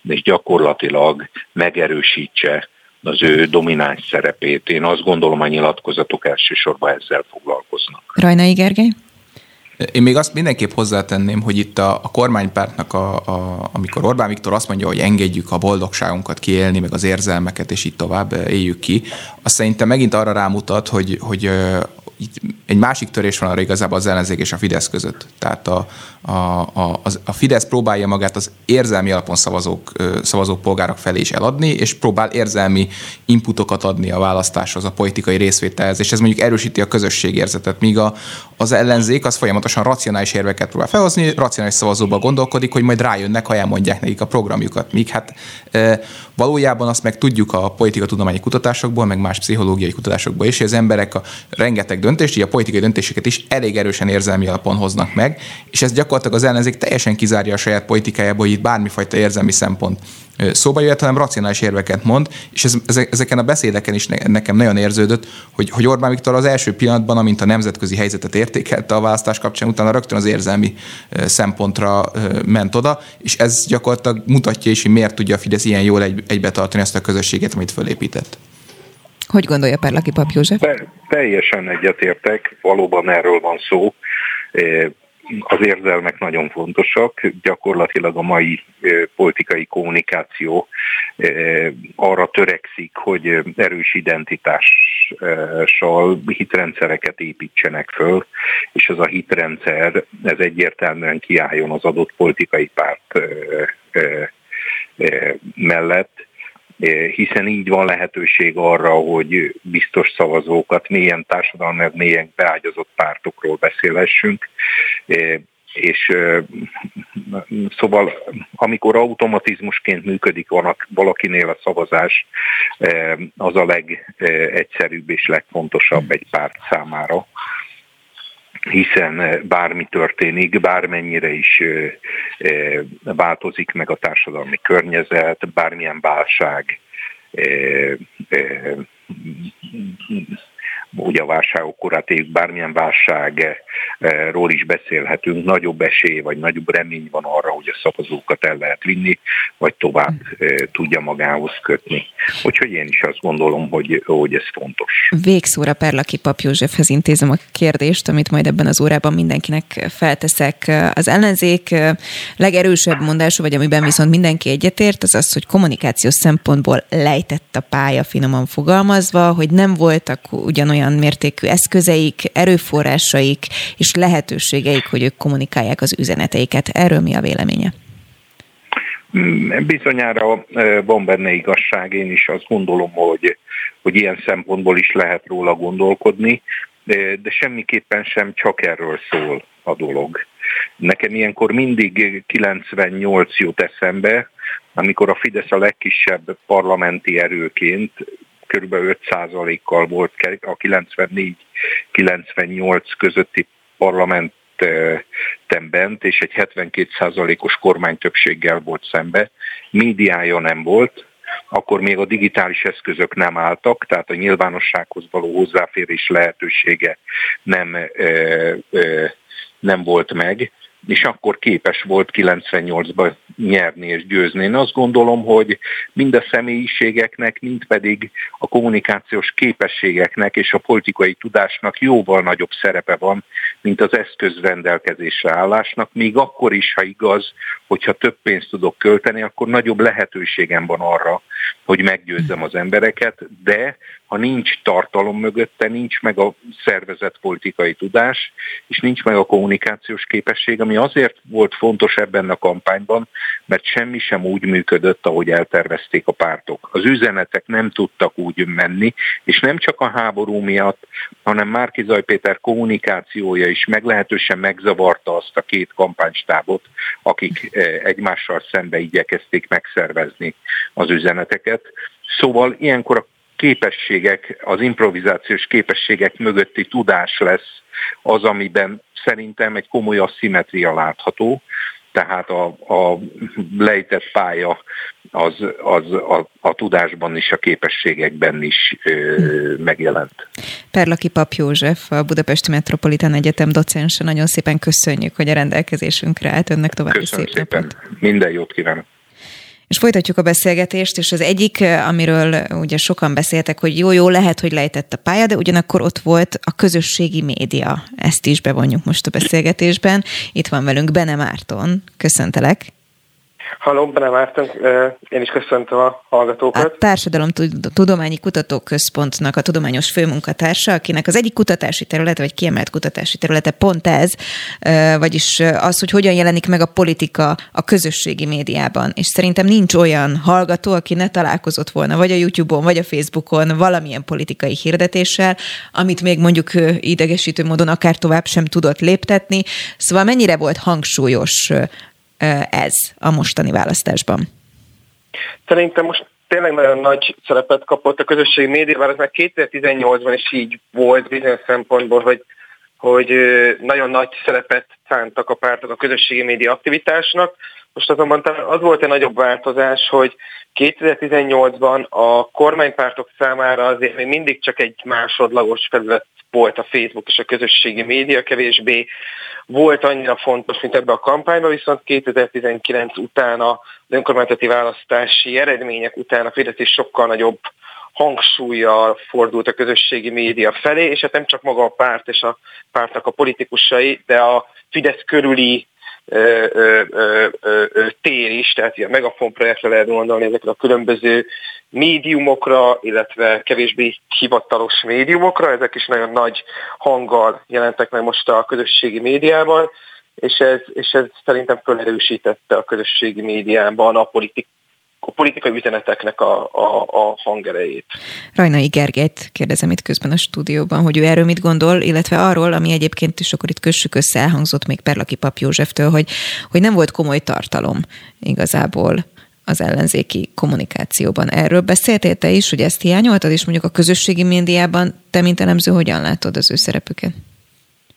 és gyakorlatilag megerősítse az ő domináns szerepét. Én azt gondolom, a nyilatkozatok elsősorban ezzel foglalkoznak. Rajnai Gergely? Én még azt mindenképp hozzátenném, hogy itt a, a kormánypártnak, a, a, amikor Orbán Viktor azt mondja, hogy engedjük a boldogságunkat kiélni, meg az érzelmeket, és így tovább éljük ki, azt szerintem megint arra rámutat, hogy, hogy egy másik törés van arra igazából az ellenzék és a Fidesz között. Tehát a, a, a, a Fidesz próbálja magát az érzelmi alapon szavazók, szavazók polgárok felé is eladni, és próbál érzelmi inputokat adni a választáshoz, a politikai részvételhez, és ez mondjuk erősíti a közösségérzetet, míg a, az ellenzék az folyamatosan racionális érveket próbál felhozni, racionális szavazóba gondolkodik, hogy majd rájönnek, ha elmondják nekik a programjukat. Míg hát e, valójában azt meg tudjuk a tudományi kutatásokból, meg más pszichológiai kutatásokból is, hogy az emberek a rengeteg döntést, így a politikai döntéseket is elég erősen érzelmi alapon hoznak meg, és ez gyakorlatilag az ellenzék teljesen kizárja a saját politikájából, hogy itt bármifajta érzelmi szempont szóba jöhet, hanem racionális érveket mond, és ez, ezeken a beszédeken is nekem nagyon érződött, hogy, hogy Orbán Viktor az első pillanatban, amint a nemzetközi helyzetet értékelte a választás kapcsán, utána rögtön az érzelmi szempontra ment oda, és ez gyakorlatilag mutatja is, hogy miért tudja a Fidesz ilyen jól egy, egybe tartani ezt a közösséget, amit fölépített. Hogy gondolja Perlaki Pap József? teljesen egyetértek, valóban erről van szó az érzelmek nagyon fontosak. Gyakorlatilag a mai politikai kommunikáció arra törekszik, hogy erős identitással hitrendszereket építsenek föl, és ez a hitrendszer, ez egyértelműen kiálljon az adott politikai párt mellett, hiszen így van lehetőség arra, hogy biztos szavazókat, mélyen társadalmi, mélyen beágyazott pártokról beszélhessünk, és szóval amikor automatizmusként működik valakinél a szavazás, az a legegyszerűbb és legfontosabb egy párt számára hiszen bármi történik, bármennyire is változik meg a társadalmi környezet, bármilyen válság ugye a válságok korát éljük, bármilyen válságról is beszélhetünk, nagyobb esély vagy nagyobb remény van arra, hogy a szavazókat el lehet vinni, vagy tovább tudja magához kötni. Úgyhogy én is azt gondolom, hogy, hogy ez fontos. Végszóra Perlaki Pap Józsefhez intézem a kérdést, amit majd ebben az órában mindenkinek felteszek. Az ellenzék legerősebb mondása, vagy amiben viszont mindenki egyetért, az az, hogy kommunikációs szempontból lejtett a pálya, finoman fogalmazva, hogy nem voltak ugyanolyan olyan mértékű eszközeik, erőforrásaik és lehetőségeik, hogy ők kommunikálják az üzeneteiket. Erről mi a véleménye? Mm, bizonyára van benne igazság, én is azt gondolom, hogy, hogy ilyen szempontból is lehet róla gondolkodni, de semmiképpen sem csak erről szól a dolog. Nekem ilyenkor mindig 98 jut eszembe, amikor a Fidesz a legkisebb parlamenti erőként kb. 5%-kal volt a 94-98 közötti parlament bent, és egy 72%-os kormánytöbbséggel volt szembe. Médiája nem volt, akkor még a digitális eszközök nem álltak, tehát a nyilvánossághoz való hozzáférés lehetősége nem, nem volt meg és akkor képes volt 98-ban nyerni és győzni. Én azt gondolom, hogy mind a személyiségeknek, mind pedig a kommunikációs képességeknek és a politikai tudásnak jóval nagyobb szerepe van, mint az eszköz rendelkezésre állásnak, még akkor is, ha igaz, hogyha több pénzt tudok költeni, akkor nagyobb lehetőségem van arra, hogy meggyőzzem az embereket, de ha nincs tartalom mögötte, nincs meg a szervezet politikai tudás, és nincs meg a kommunikációs képesség, ami azért volt fontos ebben a kampányban, mert semmi sem úgy működött, ahogy eltervezték a pártok. Az üzenetek nem tudtak úgy menni, és nem csak a háború miatt, hanem Márki Péter kommunikációja is meglehetősen megzavarta azt a két kampánystábot, akik eh, egymással szembe igyekezték megszervezni az üzeneteket. Szóval ilyenkor a képességek, az improvizációs képességek mögötti tudás lesz az, amiben szerintem egy komoly asszimetria látható, tehát a, a lejtett pálya az, az a, a tudásban is, a képességekben is ö, megjelent. Perlaki Pap József, a Budapesti Metropolitán Egyetem docense, nagyon szépen köszönjük, hogy a rendelkezésünkre állt önnek további Köszönöm szép szépen. napot. Minden jót kívánok. És folytatjuk a beszélgetést, és az egyik, amiről ugye sokan beszéltek, hogy jó-jó, lehet, hogy lejtett a pálya, de ugyanakkor ott volt a közösségi média. Ezt is bevonjuk most a beszélgetésben. Itt van velünk Bene Márton. Köszöntelek. Halló, Bene Márton, én is köszöntöm a hallgatókat. A Társadalom Tudományi Kutatóközpontnak a tudományos főmunkatársa, akinek az egyik kutatási területe, vagy kiemelt kutatási területe pont ez, vagyis az, hogy hogyan jelenik meg a politika a közösségi médiában. És szerintem nincs olyan hallgató, aki ne találkozott volna, vagy a YouTube-on, vagy a Facebookon valamilyen politikai hirdetéssel, amit még mondjuk idegesítő módon akár tovább sem tudott léptetni. Szóval mennyire volt hangsúlyos ez a mostani választásban? Szerintem most tényleg nagyon nagy szerepet kapott a közösségi média, ez már 2018-ban is így volt bizonyos szempontból, hogy hogy nagyon nagy szerepet szántak a pártok a közösségi média aktivitásnak. Most azonban az volt egy nagyobb változás, hogy 2018-ban a kormánypártok számára azért még mindig csak egy másodlagos felület volt a Facebook és a közösségi média, kevésbé volt annyira fontos, mint ebbe a kampányban, viszont 2019 után a önkormányzati választási eredmények után a Fidesz is sokkal nagyobb hangsúlyjal fordult a közösségi média felé, és hát nem csak maga a párt és a pártnak a politikusai, de a Fidesz körüli tér is, tehát a Megafon projektre lehet gondolni ezekre a különböző médiumokra, illetve kevésbé hivatalos médiumokra, ezek is nagyon nagy hanggal jelentek meg most a közösségi médiában, és ez, és ez szerintem felerősítette a közösségi médiában a politik, a politikai üzeneteknek a, a, a hangerejét. Rajnai Gergelyt kérdezem itt közben a stúdióban, hogy ő erről mit gondol, illetve arról, ami egyébként is akkor itt kössük össze, elhangzott még Perlaki Pap Józseftől, hogy, hogy nem volt komoly tartalom igazából az ellenzéki kommunikációban. Erről beszéltél te is, hogy ezt hiányoltad, és mondjuk a közösségi médiában te, mint elemző, hogyan látod az ő szerepüket?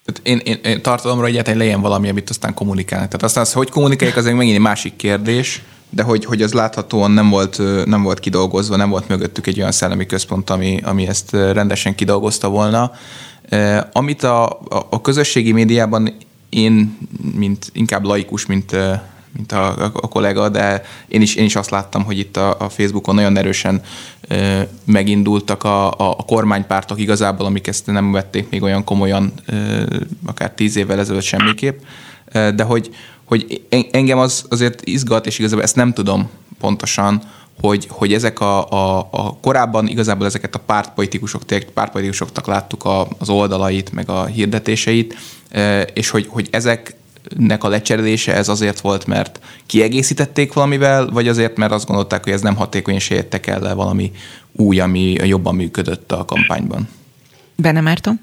Tehát én, én, én tartalomra egyáltalán legyen valami, amit aztán kommunikálnak. Tehát aztán az, hogy kommunikálják, az megint egy másik kérdés, de hogy, hogy az láthatóan nem volt, nem volt kidolgozva, nem volt mögöttük egy olyan szellemi központ, ami, ami ezt rendesen kidolgozta volna. Amit a, a, a közösségi médiában én, mint inkább laikus, mint, mint a, a, a kollega, de én is, én is azt láttam, hogy itt a, a Facebookon nagyon erősen e, megindultak a, a, a kormánypártok igazából, amik ezt nem vették még olyan komolyan, e, akár tíz évvel ezelőtt semmiképp, de hogy, hogy engem az azért izgat, és igazából ezt nem tudom pontosan, hogy, hogy ezek a, a, a korábban igazából ezeket a pártpolitikusok, pártpolitikusoknak láttuk a, az oldalait, meg a hirdetéseit, és hogy, hogy ezek nek a lecserélése ez azért volt, mert kiegészítették valamivel, vagy azért, mert azt gondolták, hogy ez nem hatékony, és értek el valami új, ami jobban működött a kampányban? Benne Márton?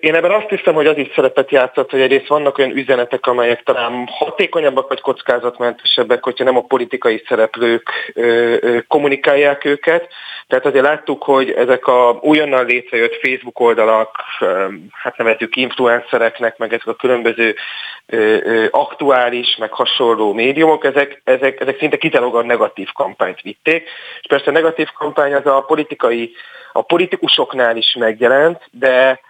Én ebben azt hiszem, hogy az is szerepet játszott, hogy egyrészt vannak olyan üzenetek, amelyek talán hatékonyabbak vagy kockázatmentesebbek, hogyha nem a politikai szereplők kommunikálják őket. Tehát azért láttuk, hogy ezek a újonnan létrejött Facebook oldalak, hát nevezük influencereknek, meg ezek a különböző aktuális, meg hasonló médiumok, ezek, ezek, ezek szinte kizárólag negatív kampányt vitték. És persze a negatív kampány az a politikai a politikusoknál is megjelent, de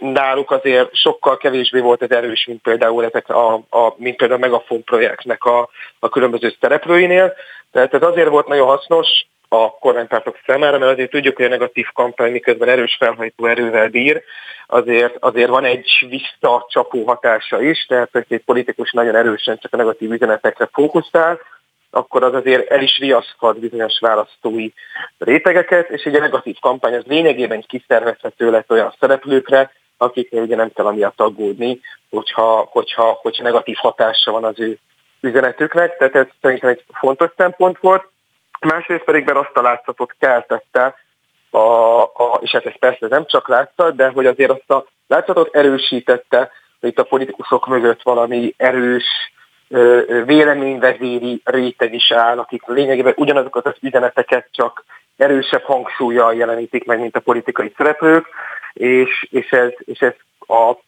náluk azért sokkal kevésbé volt ez erős, mint például ezek a, a mint például a Megafon projektnek a, a különböző szereplőinél. Tehát ez azért volt nagyon hasznos a kormánypártok számára, mert azért tudjuk, hogy a negatív kampány miközben erős felhajtó erővel bír, azért, azért van egy visszacsapó hatása is, tehát hogy egy politikus nagyon erősen csak a negatív üzenetekre fókuszál, akkor az azért el is riaszthat bizonyos választói rétegeket, és egy negatív kampány az lényegében kiszervezhető lett olyan szereplőkre, akiknél ugye nem kell amiatt aggódni, hogyha, hogyha, hogyha negatív hatása van az ő üzenetüknek, tehát ez szerintem egy fontos szempont volt. Másrészt pedig be azt a látszatot keltette, a, a, és hát ez persze nem csak látszat, de hogy azért azt a látszatot erősítette, hogy itt a politikusok mögött valami erős, véleményvezéri réteg is áll, akik lényegében ugyanazokat az üzeneteket csak erősebb hangsúlyjal jelenítik meg, mint a politikai szereplők, és, és ez, és ez a,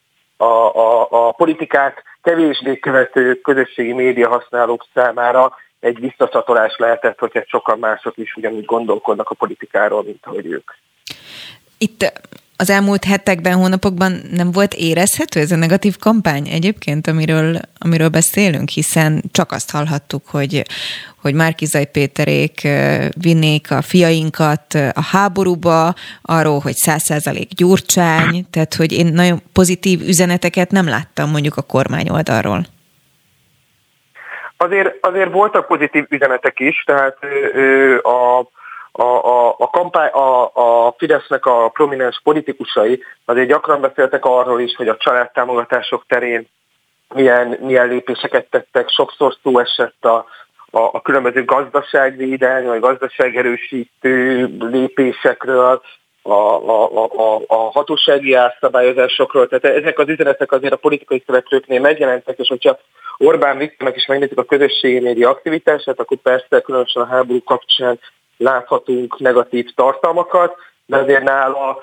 a, a, a politikát kevésbé követő közösségi média használók számára egy visszacsatolás lehetett, hogy sokan mások is ugyanúgy gondolkodnak a politikáról, mint ahogy ők. Itt az elmúlt hetekben, hónapokban nem volt érezhető ez a negatív kampány egyébként, amiről, amiről beszélünk, hiszen csak azt hallhattuk, hogy, hogy Márkizaj Péterék vinnék a fiainkat a háborúba, arról, hogy száz százalék gyurcsány, tehát hogy én nagyon pozitív üzeneteket nem láttam mondjuk a kormány oldalról. Azért, azért voltak pozitív üzenetek is, tehát a a, a, a, kampány, a, a Fidesznek a prominens politikusai azért gyakran beszéltek arról is, hogy a családtámogatások terén milyen, milyen lépéseket tettek, sokszor szó esett a, a, a különböző gazdaságvédelmi, vagy gazdaságerősítő lépésekről, a, a, a, a hatósági árszabályozásokról. Tehát ezek az üzenetek azért a politikai szereplőknél megjelentek, és hogyha Orbán Viktornak is megnézzük a közösségi média aktivitását, akkor persze különösen a háború kapcsán láthatunk negatív tartalmakat, de azért nála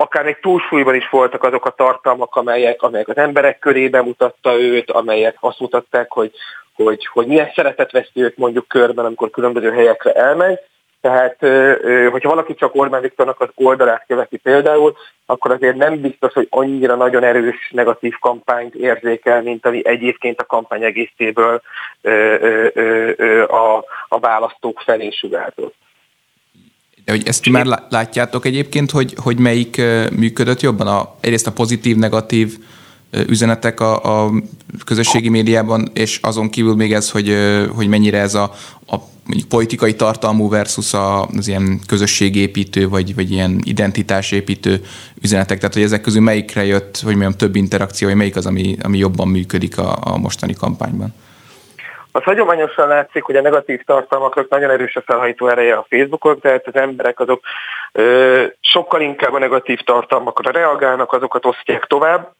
akár még túlsúlyban is voltak azok a tartalmak, amelyek, amelyek az emberek körében mutatta őt, amelyek azt mutatták, hogy, hogy, hogy milyen szeretet veszi őt mondjuk körben, amikor különböző helyekre elmegy. Tehát, hogyha valaki csak Orbán Viktornak az oldalát követi például, akkor azért nem biztos, hogy annyira nagyon erős negatív kampányt érzékel, mint ami egyébként a kampány egészéből a, a választók felé sugárzott. De hogy ezt már látjátok egyébként, hogy, hogy melyik működött jobban? A, egyrészt a pozitív, negatív üzenetek a, a közösségi médiában, és azon kívül még ez, hogy, hogy mennyire ez a, a mondjuk politikai tartalmú versus az ilyen közösségépítő, vagy, vagy ilyen identitásépítő üzenetek. Tehát, hogy ezek közül melyikre jött, hogy mondjam, több interakció, vagy melyik az, ami, ami jobban működik a, a mostani kampányban? Az hagyományosan látszik, hogy a negatív tartalmaknak nagyon erős a felhajtó ereje a Facebookon, tehát az emberek azok ö, sokkal inkább a negatív tartalmakra reagálnak, azokat osztják tovább.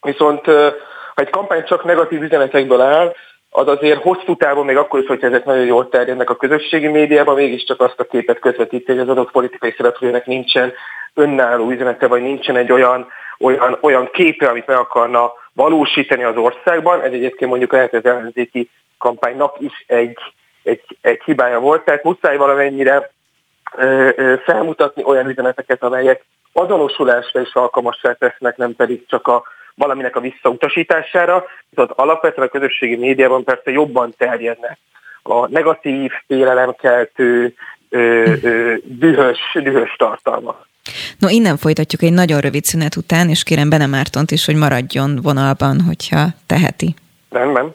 Viszont ö, ha egy kampány csak negatív üzenetekből áll, az azért hosszú távon, még akkor is, hogyha ezek nagyon jól terjednek a közösségi médiában, mégiscsak azt a képet közvetíti, hogy az adott politikai szereplőnek nincsen önálló üzenete, vagy nincsen egy olyan, olyan, olyan képe, amit meg akarna valósítani az országban. Ez egyébként mondjuk lehet az ellenzéki kampánynak is egy, egy, egy hibája volt, tehát muszáj valamennyire ö, ö, felmutatni olyan üzeneteket, amelyek azonosulásra is alkalmassá tesznek, nem pedig csak a valaminek a visszautasítására, viszont alapvetően a közösségi médiában persze jobban terjednek a negatív, félelemkeltő, ö, ö, dühös, dühös tartalmak. No, innen folytatjuk egy nagyon rövid szünet után, és kérem Bene Mártont is, hogy maradjon vonalban, hogyha teheti. Rendben.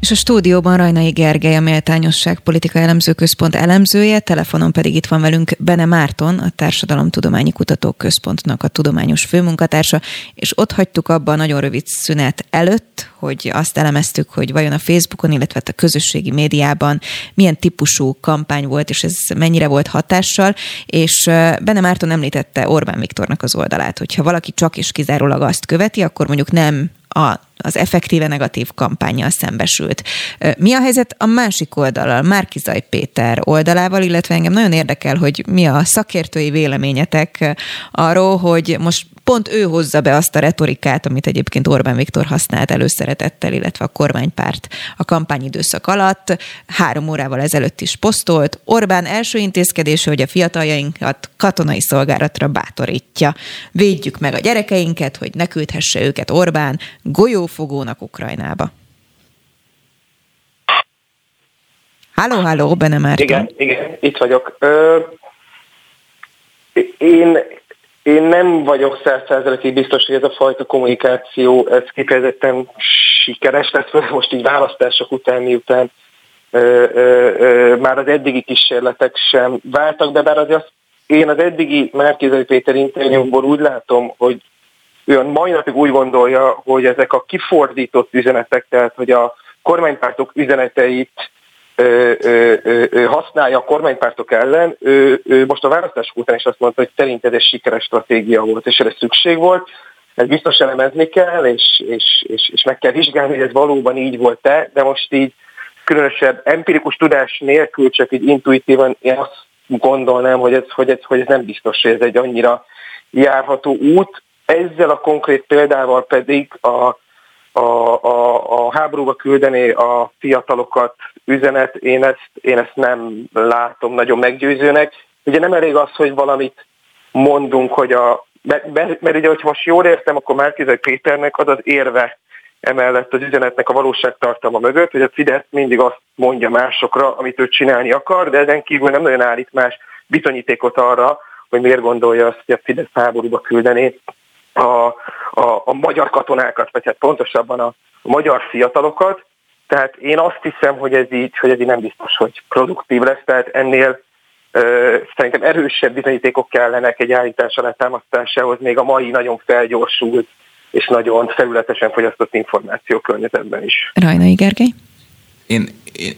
És a stúdióban Rajnai Gergely, a Méltányosság Politika Elemző Központ elemzője, telefonon pedig itt van velünk Bene Márton, a Társadalomtudományi Kutatók Központnak a tudományos főmunkatársa, és ott hagytuk abban a nagyon rövid szünet előtt, hogy azt elemeztük, hogy vajon a Facebookon, illetve a közösségi médiában milyen típusú kampány volt, és ez mennyire volt hatással, és Bene Márton említette Orbán Viktornak az oldalát, hogyha valaki csak és kizárólag azt követi, akkor mondjuk nem a, az effektíve negatív kampányjal szembesült. Mi a helyzet a másik oldalal, Márkizaj Péter oldalával, illetve engem nagyon érdekel, hogy mi a szakértői véleményetek arról, hogy most pont ő hozza be azt a retorikát, amit egyébként Orbán Viktor használt előszeretettel, illetve a kormánypárt a kampányidőszak alatt. Három órával ezelőtt is posztolt. Orbán első intézkedése, hogy a fiataljainkat katonai szolgálatra bátorítja. Védjük meg a gyerekeinket, hogy ne küldhesse őket Orbán golyófogónak Ukrajnába. Halló, halló, Bene Márton. Igen, igen, itt vagyok. Ö, én én nem vagyok százszerzelékig biztos, hogy ez a fajta kommunikáció ez kifejezetten sikeres lesz, most így választások után, miután ö, ö, ö, már az eddigi kísérletek sem váltak be, bár azért én az eddigi Márkizai Péter interjúból úgy látom, hogy ő mai napig úgy gondolja, hogy ezek a kifordított üzenetek, tehát hogy a kormánypártok üzeneteit ö, ö, használja a kormánypártok ellen. Ő, ő most a választások után is azt mondta, hogy szerint ez sikeres stratégia volt, és erre szükség volt. Ez biztos elemezni kell, és, és, és, és meg kell vizsgálni, hogy ez valóban így volt-e, de most így különösebb empirikus tudás nélkül, csak így intuitívan én azt gondolnám, hogy ez, hogy ez, hogy ez nem biztos, hogy ez egy annyira járható út. Ezzel a konkrét példával pedig a a, a, a háborúba küldeni a fiatalokat üzenet, én ezt, én ezt nem látom nagyon meggyőzőnek. Ugye nem elég az, hogy valamit mondunk, hogy a, mert, mert, mert ugye, hogyha most jól értem, akkor Márkizai Péternek az az érve emellett az üzenetnek a valóságtartalma mögött, hogy a Fidesz mindig azt mondja másokra, amit ő csinálni akar, de ezen kívül nem nagyon állít más bizonyítékot arra, hogy miért gondolja azt, hogy a Fidesz háborúba küldeni a, a, a magyar katonákat, vagy hát pontosabban a, a magyar fiatalokat. Tehát én azt hiszem, hogy ez így, hogy ez így nem biztos, hogy produktív lesz, tehát ennél ö, szerintem erősebb bizonyítékok kellenek egy állítás alátámasztásához, még a mai nagyon felgyorsult és nagyon felületesen fogyasztott információ környezetben is. Rajnai Gergely? Én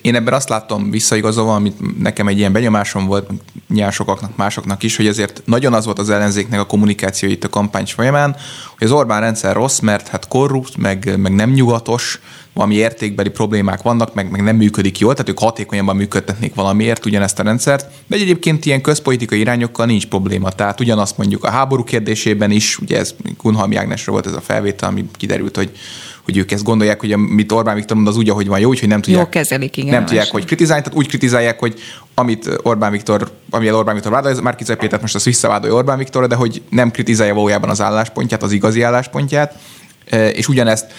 én ebben azt látom visszaigazolva, amit nekem egy ilyen benyomásom volt, nyilván sokaknak, másoknak is, hogy ezért nagyon az volt az ellenzéknek a kommunikáció itt a kampány folyamán, hogy az Orbán rendszer rossz, mert hát korrupt, meg, meg nem nyugatos, valami értékbeli problémák vannak, meg, meg nem működik jól, tehát ők hatékonyabban működtetnék valamiért ugyanezt a rendszert, de egyébként ilyen közpolitikai irányokkal nincs probléma. Tehát ugyanazt mondjuk a háború kérdésében is, ugye ez Kunhalmi Ágnesről volt ez a felvétel, ami kiderült, hogy hogy ők ezt gondolják, hogy amit Orbán Viktor mond, az úgy, ahogy van jó, úgyhogy nem tudják, jó kezelik, igen, nem tudják, hogy kritizálni, tehát úgy kritizálják, hogy amit Orbán Viktor, amivel Orbán Viktor vádol, már Kizaj Péter most azt visszavádolja Orbán Viktor, de hogy nem kritizálja valójában az álláspontját, az igazi álláspontját, és ugyanezt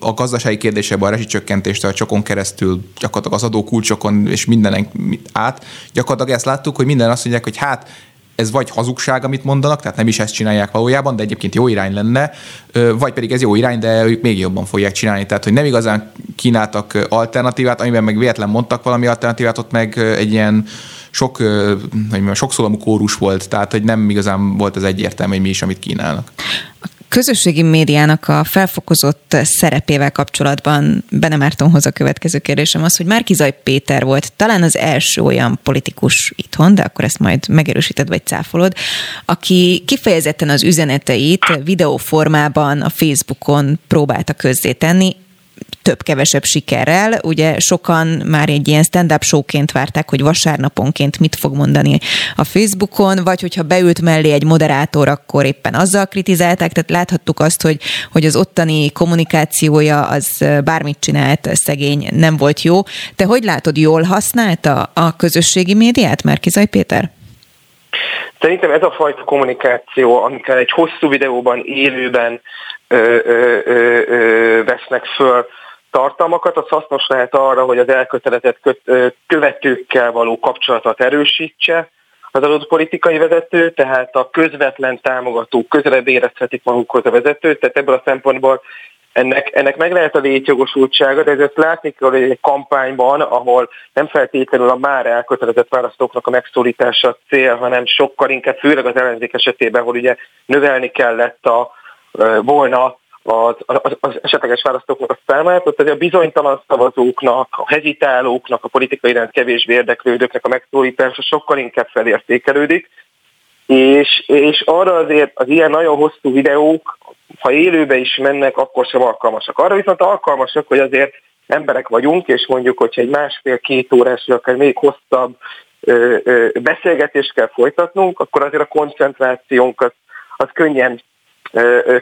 a gazdasági kérdésében a rezsicsökkentést a csokon keresztül, gyakorlatilag az adókulcsokon és mindenen át, gyakorlatilag ezt láttuk, hogy minden azt mondják, hogy hát ez vagy hazugság, amit mondanak, tehát nem is ezt csinálják valójában, de egyébként jó irány lenne, vagy pedig ez jó irány, de ők még jobban fogják csinálni. Tehát, hogy nem igazán kínáltak alternatívát, amiben meg véletlen mondtak valami alternatívát, ott meg egy ilyen sok, hogy sok szólamú kórus volt, tehát hogy nem igazán volt az egyértelmű, hogy mi is, amit kínálnak. A közösségi médiának a felfokozott szerepével kapcsolatban Bene Mártonhoz a következő kérdésem az, hogy Márkizaj Péter volt talán az első olyan politikus itthon, de akkor ezt majd megerősíted vagy cáfolod, aki kifejezetten az üzeneteit videóformában a Facebookon próbálta közzétenni, több-kevesebb sikerrel. Ugye sokan már egy ilyen stand-up showként várták, hogy vasárnaponként mit fog mondani a Facebookon, vagy hogyha beült mellé egy moderátor, akkor éppen azzal kritizálták, tehát láthattuk azt, hogy, hogy az ottani kommunikációja az bármit csinált, szegény nem volt jó. Te hogy látod, jól használta a közösségi médiát, Márkizaj Péter? Szerintem ez a fajta kommunikáció, amikor egy hosszú videóban, élőben ö, ö, ö, ö, vesznek föl tartalmakat, az hasznos lehet arra, hogy az elkötelezett követőkkel való kapcsolatot erősítse az adott politikai vezető, tehát a közvetlen támogatók közelebb érezhetik magukhoz a vezetőt, tehát ebből a szempontból ennek, ennek meg lehet a létjogosultsága, de ezt látni kell, hogy egy kampányban, ahol nem feltétlenül a már elkötelezett választóknak a megszólítása cél, hanem sokkal inkább, főleg az ellenzék esetében, hogy ugye növelni kellett a, volna az, az, az esetleges választóknak a számát, ott a bizonytalan szavazóknak, a hezitálóknak, a politikai iránt kevésbé érdeklődőknek a megszólítása sokkal inkább felértékelődik, és, és arra azért az ilyen nagyon hosszú videók, ha élőbe is mennek, akkor sem alkalmasak. Arra viszont alkalmasak, hogy azért emberek vagyunk, és mondjuk, hogyha egy másfél-két órás, vagy akár még hosszabb ö, ö, beszélgetést kell folytatnunk, akkor azért a koncentrációnkat az könnyen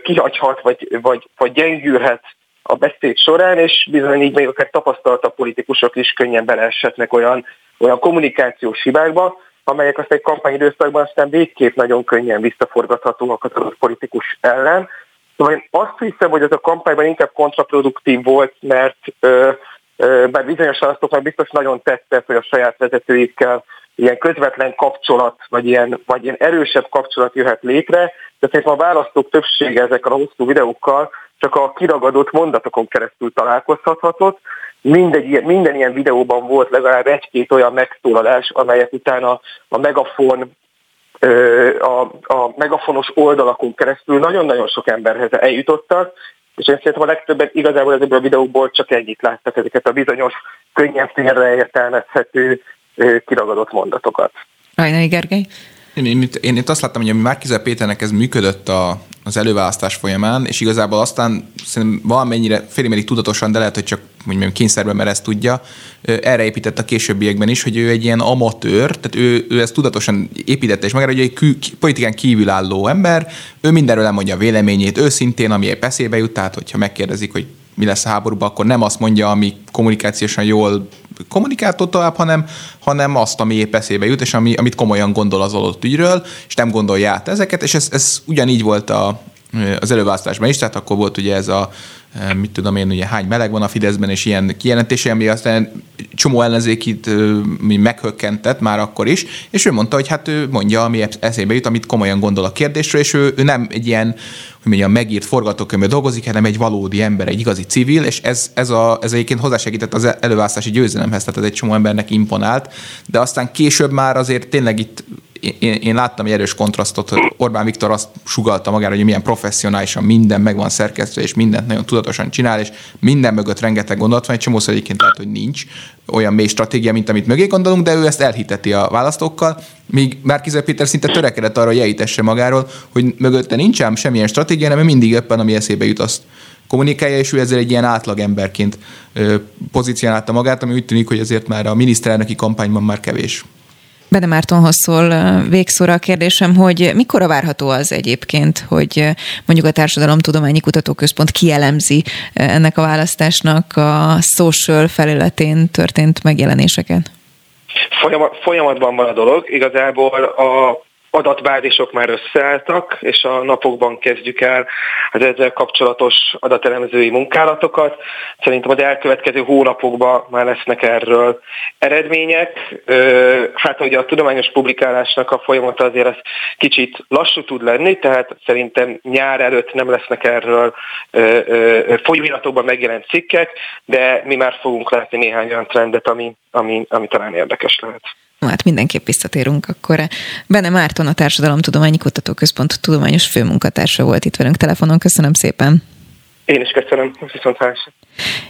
kihagyhat, vagy, vagy, vagy gyengülhet a beszéd során, és bizony így még akár tapasztaltabb politikusok is könnyen beleeshetnek olyan, olyan kommunikációs hibákba, amelyek azt egy kampányidőszakban aztán végképp nagyon könnyen visszaforgathatóak az adott politikus ellen. Szóval én azt hiszem, hogy ez a kampányban inkább kontraproduktív volt, mert ö, ö, bár bizonyos választóknak biztos nagyon tetszett, hogy a saját vezetőikkel ilyen közvetlen kapcsolat, vagy ilyen, vagy ilyen erősebb kapcsolat jöhet létre, de szerintem a választók többsége ezekkel a hosszú videókkal csak a kiragadott mondatokon keresztül találkozhatott. Mindegy, minden ilyen videóban volt legalább egy-két olyan megszólalás, amelyek utána a megafon a, a megafonos oldalakon keresztül nagyon-nagyon sok emberhez eljutottak, és én szerintem a legtöbben igazából ezekből a videókból csak egyik láttak ezeket a bizonyos, könnyen félreértelmezhető kiragadott mondatokat. Ajnai Gergely? Én, én, én itt azt láttam, hogy a Márkizel Péternek ez működött a, az előválasztás folyamán, és igazából aztán szerintem valamennyire félig tudatosan, de lehet, hogy csak mondjuk kényszerben, mert ezt tudja, erre épített a későbbiekben is, hogy ő egy ilyen amatőr, tehát ő, ő ezt tudatosan építette, és meg hogy egy kül, politikán kívülálló ember, ő mindenről elmondja a véleményét őszintén, ami épp eszébe jut, tehát hogyha megkérdezik, hogy mi lesz a háborúban, akkor nem azt mondja, ami kommunikációsan jól kommunikált tovább, hanem, hanem azt, ami épp eszébe jut, és ami, amit komolyan gondol az adott ügyről, és nem gondolja át ezeket, és ez, ez ugyanígy volt a, az előválasztásban is, tehát akkor volt ugye ez a mit tudom én, ugye hány meleg van a Fideszben, és ilyen kijelentése, ami aztán csomó ellenzékit meghökkentett már akkor is, és ő mondta, hogy hát ő mondja, ami eszébe jut, amit komolyan gondol a kérdésről, és ő, ő nem egy ilyen, hogy mondjam, megírt forgatókönyvben dolgozik, hanem egy valódi ember, egy igazi civil, és ez, ez, a, ez egyébként hozzásegített az előválasztási győzelemhez, tehát ez egy csomó embernek imponált, de aztán később már azért tényleg itt én, én láttam egy erős kontrasztot, hogy Orbán Viktor azt sugalta magára, hogy milyen professzionálisan minden meg van szerkesztve, és mindent nagyon tudatosan csinál, és minden mögött rengeteg gondolat van, egy csomó egyébként lehet, hogy nincs olyan mély stratégia, mint amit mögé gondolunk, de ő ezt elhiteti a választókkal, míg Márkizaj Péter szinte törekedett arra, hogy jelítesse magáról, hogy mögötte nincs ám semmilyen stratégia, hanem mindig éppen, ami eszébe jut, azt kommunikálja, és ő ezzel egy ilyen átlagemberként pozícionálta magát, ami úgy tűnik, hogy azért már a miniszterelnöki kampányban már kevés. Bene Mártonhoz szól végszóra a kérdésem, hogy mikor várható az egyébként, hogy mondjuk a Társadalomtudományi Kutatóközpont kielemzi ennek a választásnak a social felületén történt megjelenéseket? folyamatban van a dolog. Igazából a adatbázisok már összeálltak, és a napokban kezdjük el az ezzel kapcsolatos adatelemzői munkálatokat. Szerintem az elkövetkező hónapokban már lesznek erről eredmények. Hát ugye a tudományos publikálásnak a folyamata azért az kicsit lassú tud lenni, tehát szerintem nyár előtt nem lesznek erről folyóiratokban megjelent cikkek, de mi már fogunk látni néhány olyan trendet, ami, ami, ami talán érdekes lehet. Hát mindenképp visszatérünk akkor. Benne Márton, a Társadalomtudományi Kutatóközpont tudományos főmunkatársa volt itt velünk telefonon. Köszönöm szépen. Én is köszönöm, viszont hálás.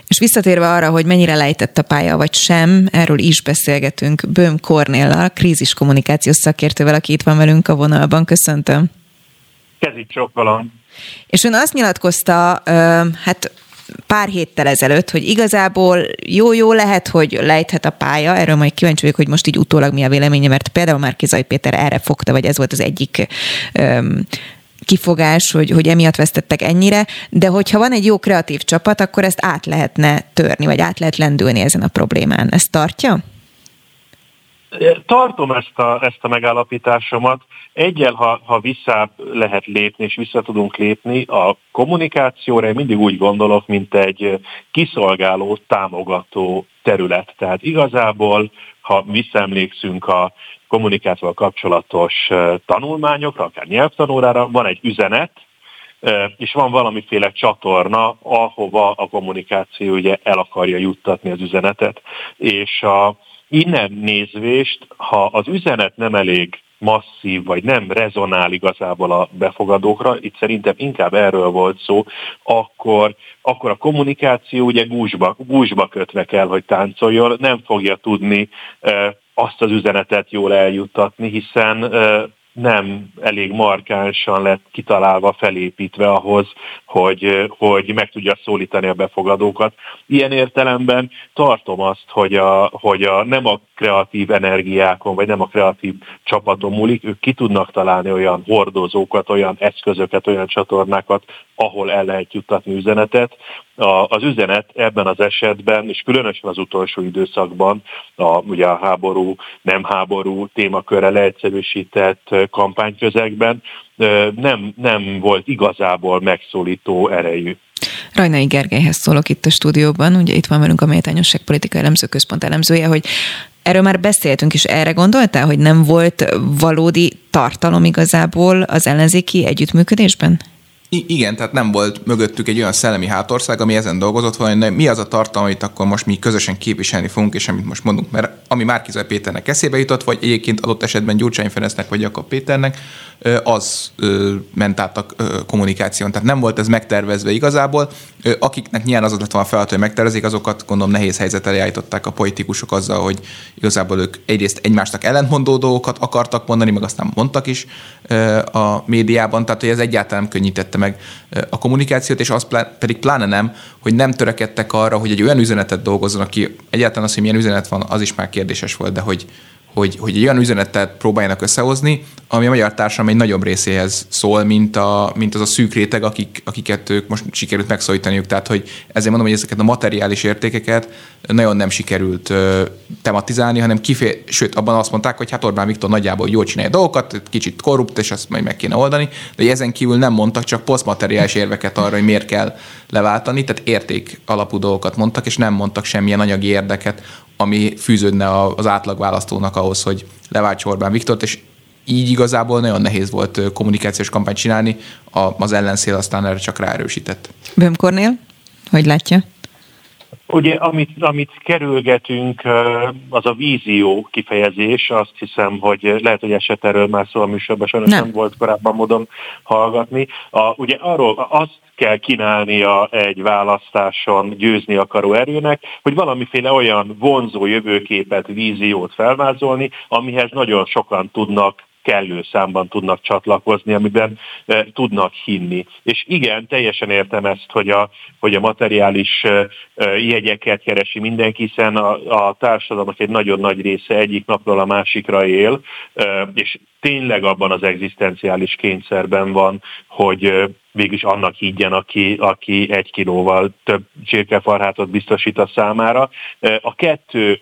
És visszatérve arra, hogy mennyire lejtett a pálya, vagy sem, erről is beszélgetünk Böhm Kornéllal, krízis kommunikációs szakértővel, aki itt van velünk a vonalban. Köszöntöm. Kezit csokkolom. És ön azt nyilatkozta, hát pár héttel ezelőtt, hogy igazából jó-jó lehet, hogy lejthet a pálya, erről majd kíváncsi vagyok, hogy most így utólag mi a véleménye, mert például már Kizaj Péter erre fogta, vagy ez volt az egyik um, kifogás, hogy, hogy emiatt vesztettek ennyire, de hogyha van egy jó kreatív csapat, akkor ezt át lehetne törni, vagy át lehet lendülni ezen a problémán. Ezt tartja? Tartom ezt a, ezt a megállapításomat. Egyel, ha, ha vissza lehet lépni, és vissza tudunk lépni, a kommunikációra én mindig úgy gondolok, mint egy kiszolgáló, támogató terület. Tehát igazából, ha visszaemlékszünk a kommunikációval kapcsolatos tanulmányokra, akár nyelvtanórára, van egy üzenet, és van valamiféle csatorna, ahova a kommunikáció ugye el akarja juttatni az üzenetet. És a, innen nézvést, ha az üzenet nem elég masszív, vagy nem rezonál igazából a befogadókra, itt szerintem inkább erről volt szó, akkor, akkor a kommunikáció ugye gúzsba, gúzsba kötve kell, hogy táncoljon, nem fogja tudni e, azt az üzenetet jól eljuttatni, hiszen e, nem elég markánsan lett kitalálva, felépítve ahhoz, hogy, hogy meg tudja szólítani a befogadókat. Ilyen értelemben tartom azt, hogy, a, hogy a, nem a kreatív energiákon, vagy nem a kreatív csapaton múlik, ők ki tudnak találni olyan hordozókat, olyan eszközöket, olyan csatornákat, ahol el lehet juttatni üzenetet. A, az üzenet ebben az esetben, és különösen az utolsó időszakban, a, ugye a háború, nem háború témakörre leegyszerűsített kampányközegben nem, nem volt igazából megszólító erejű. Rajnai Gergelyhez szólok itt a stúdióban, ugye itt van velünk a Méltányosság Politikai Elemzőközpont elemzője, hogy Erről már beszéltünk, és erre gondoltál, hogy nem volt valódi tartalom igazából az ellenzéki együttműködésben? I- igen, tehát nem volt mögöttük egy olyan szellemi hátország, ami ezen dolgozott volna, hogy mi az a tartalom, amit akkor most mi közösen képviselni fogunk, és amit most mondunk, mert ami Márkizaj Péternek eszébe jutott, vagy egyébként adott esetben Gyurcsány Ferencnek, vagy Jakab Péternek, az ment át a kommunikáción. Tehát nem volt ez megtervezve igazából. Akiknek nyilván az lett volna feladat, hogy megtervezik, azokat gondolom nehéz helyzet elé a politikusok azzal, hogy igazából ők egyrészt egymásnak ellentmondó dolgokat akartak mondani, meg aztán mondtak is a médiában, tehát hogy ez egyáltalán nem könnyítette meg a kommunikációt, és az pedig pláne nem, hogy nem törekedtek arra, hogy egy olyan üzenetet dolgozzon, aki egyáltalán az, hogy milyen üzenet van, az is már kérdéses volt, de hogy, hogy, hogy egy olyan üzenetet próbáljanak összehozni, ami a magyar társadalom egy nagyobb részéhez szól, mint, a, mint az a szűk réteg, akik, akiket ők most sikerült megszólítaniuk. Tehát, hogy ezért mondom, hogy ezeket a materiális értékeket nagyon nem sikerült uh, tematizálni, hanem kifér, sőt, abban azt mondták, hogy hát Orbán Viktor nagyjából jól csinálja dolgokat, kicsit korrupt, és azt majd meg kéne oldani, de ezen kívül nem mondtak csak posztmateriális érveket arra, hogy miért kell leváltani, tehát érték alapú dolgokat mondtak, és nem mondtak semmilyen anyagi érdeket, ami fűződne az átlag választónak ahhoz, hogy leváltsa Orbán Viktort, és így igazából nagyon nehéz volt kommunikációs kampányt csinálni, az ellenszél aztán erre csak ráerősített. Böhm Kornél, hogy látja? Ugye, amit, amit kerülgetünk, az a vízió kifejezés, azt hiszem, hogy lehet, hogy eset erről már szó a műsorban, sajnos nem. nem volt korábban módon hallgatni. A, ugye arról azt kell kínálnia egy választáson győzni akaró erőnek, hogy valamiféle olyan vonzó jövőképet, víziót felvázolni, amihez nagyon sokan tudnak kellő számban tudnak csatlakozni, amiben e, tudnak hinni. És igen, teljesen értem ezt, hogy a, hogy a materiális e, jegyeket keresi mindenki, hiszen a, a társadalomnak egy nagyon nagy része egyik napról a másikra él, e, és tényleg abban az egzisztenciális kényszerben van, hogy végülis annak higgyen, aki, aki egy kilóval több csirkefarhátot biztosít a számára. A kettő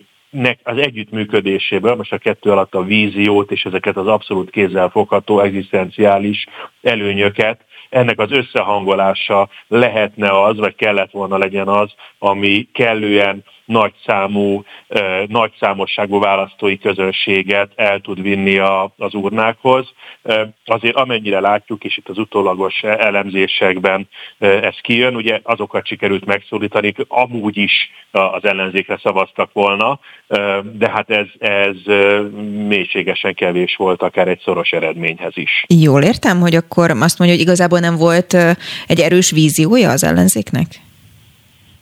az együttműködéséből, most a kettő alatt a víziót és ezeket az abszolút kézzelfogható egzisztenciális előnyöket, ennek az összehangolása lehetne az, vagy kellett volna legyen az, ami kellően nagy számú, nagy számosságú választói közönséget el tud vinni a, az urnákhoz. Azért amennyire látjuk, és itt az utólagos elemzésekben ez kijön, ugye azokat sikerült megszólítani, amúgy is az ellenzékre szavaztak volna, de hát ez, ez mélységesen kevés volt akár egy szoros eredményhez is. Jól értem, hogy akkor azt mondja, hogy igazából nem volt egy erős víziója az ellenzéknek?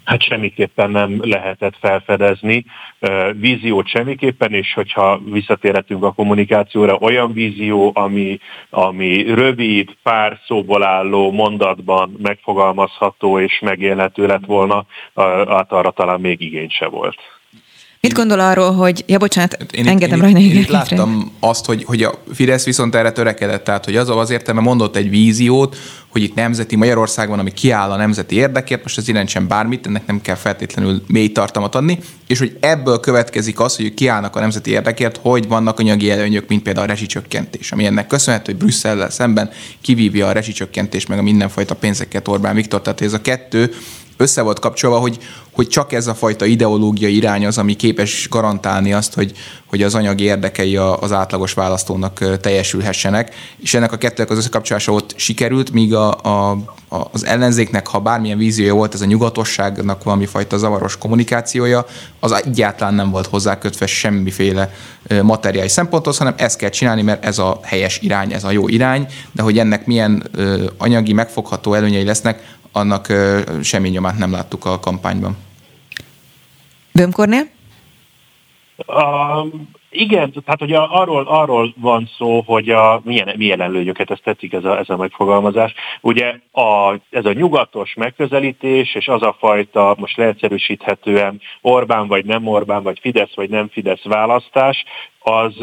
Hát semmiképpen nem lehetett felfedezni. Víziót semmiképpen, és hogyha visszatérhetünk a kommunikációra, olyan vízió, ami, ami rövid, pár szóból álló mondatban megfogalmazható és megélhető lett volna, hát arra talán még igény se volt. Mit gondol arról, hogy, ja bocsánat, én engedem rajta. Én, én láttam azt, hogy, hogy a Fidesz viszont erre törekedett, tehát hogy az az értelme mondott egy víziót, hogy itt nemzeti Magyarországon, ami kiáll a nemzeti érdekért, most az jelentsen bármit, ennek nem kell feltétlenül mély tartalmat adni, és hogy ebből következik az, hogy kiállnak a nemzeti érdekért, hogy vannak anyagi előnyök, mint például a rezsicsökkentés, ami ennek köszönhető, hogy Brüsszellel szemben kivívja a rezsicsökkentés, meg a mindenfajta pénzeket Orbán Viktor, tehát ez a kettő össze volt kapcsolva, hogy, hogy csak ez a fajta ideológiai irány az, ami képes garantálni azt, hogy, hogy az anyagi érdekei az átlagos választónak teljesülhessenek, és ennek a kettőnek az összekapcsolása ott sikerült, míg a, a, az ellenzéknek, ha bármilyen víziója volt, ez a nyugatosságnak valami fajta zavaros kommunikációja, az egyáltalán nem volt hozzákötve semmiféle materiális szemponthoz, hanem ezt kell csinálni, mert ez a helyes irány, ez a jó irány, de hogy ennek milyen anyagi, megfogható előnyei lesznek, annak semmi nyomát nem láttuk a kampányban. Bömkornél? Uh, igen, tehát hogy arról, arról van szó, hogy a, milyen, milyen előnyöket, ezt tetszik ez a, ez a megfogalmazás. Ugye a, ez a nyugatos megközelítés, és az a fajta, most leegyszerűsíthetően Orbán vagy nem Orbán, vagy Fidesz vagy nem Fidesz választás, az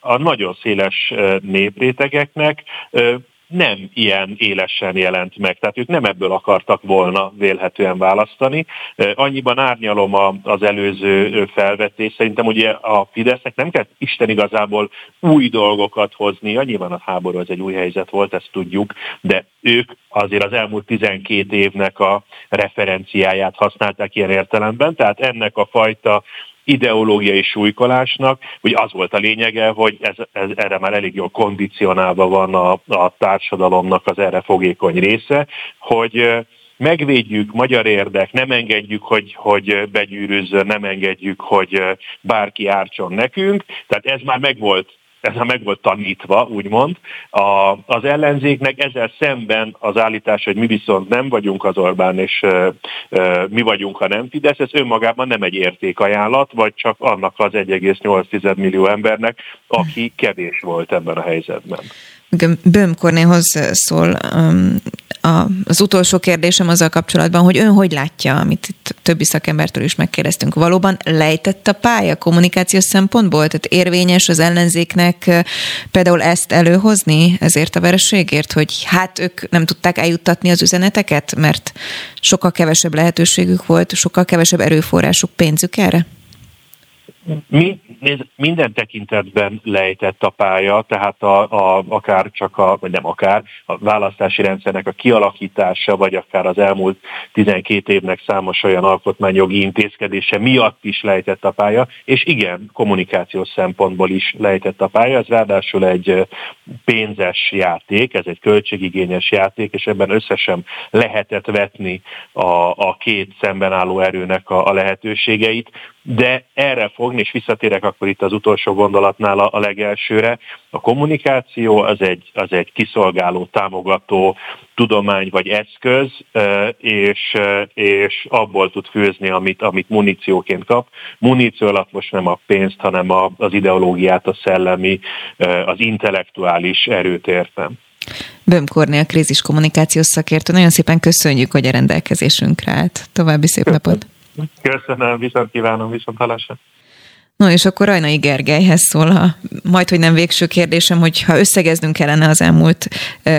a nagyon széles néprétegeknek nem ilyen élesen jelent meg. Tehát ők nem ebből akartak volna vélhetően választani. Annyiban árnyalom az előző felvetés. Szerintem ugye a Fidesznek nem kell Isten igazából új dolgokat hozni. Nyilván a háború az egy új helyzet volt, ezt tudjuk, de ők azért az elmúlt 12 évnek a referenciáját használták ilyen értelemben, tehát ennek a fajta ideológiai súlykolásnak, hogy az volt a lényege, hogy ez, ez erre már elég jól kondicionálva van a, a társadalomnak az erre fogékony része, hogy megvédjük magyar érdek, nem engedjük, hogy, hogy begyűrűzzön, nem engedjük, hogy bárki ártson nekünk. Tehát ez már megvolt ez már meg volt tanítva, úgymond. A, az ellenzéknek ezzel szemben az állítás, hogy mi viszont nem vagyunk az Orbán, és e, e, mi vagyunk a nem Fidesz, ez önmagában nem egy értékajánlat, vagy csak annak az 1,8 millió embernek, aki kevés volt ebben a helyzetben. Böhm Kornéhoz szól az utolsó kérdésem azzal kapcsolatban, hogy ön hogy látja, amit itt többi szakembertől is megkérdeztünk, valóban lejtett a pálya kommunikációs szempontból? Tehát érvényes az ellenzéknek például ezt előhozni ezért a vereségért, hogy hát ők nem tudták eljuttatni az üzeneteket, mert sokkal kevesebb lehetőségük volt, sokkal kevesebb erőforrásuk, pénzük erre? Mi, minden tekintetben lejtett a pálya, tehát a, a, akár csak a, vagy nem akár, a választási rendszernek a kialakítása, vagy akár az elmúlt 12 évnek számos olyan alkotmányjogi intézkedése miatt is lejtett a pálya, és igen, kommunikációs szempontból is lejtett a pálya. Ez ráadásul egy pénzes játék, ez egy költségigényes játék, és ebben összesen lehetett vetni a, a két szemben álló erőnek a, a lehetőségeit de erre fogni, és visszatérek akkor itt az utolsó gondolatnál a, a legelsőre, a kommunikáció az egy, az egy kiszolgáló, támogató tudomány vagy eszköz, és, és abból tud főzni, amit, amit munícióként kap. Muníció alatt most nem a pénzt, hanem a, az ideológiát, a szellemi, az intellektuális erőt értem. Böhm Kornél krízis kommunikációs szakértő, nagyon szépen köszönjük, hogy a rendelkezésünkre állt. További szép napot! Köszönöm, viszont kívánom, viszont halásra. No, és akkor Rajnai Gergelyhez szól, ha majd, hogy nem végső kérdésem, hogy ha összegeznünk kellene az elmúlt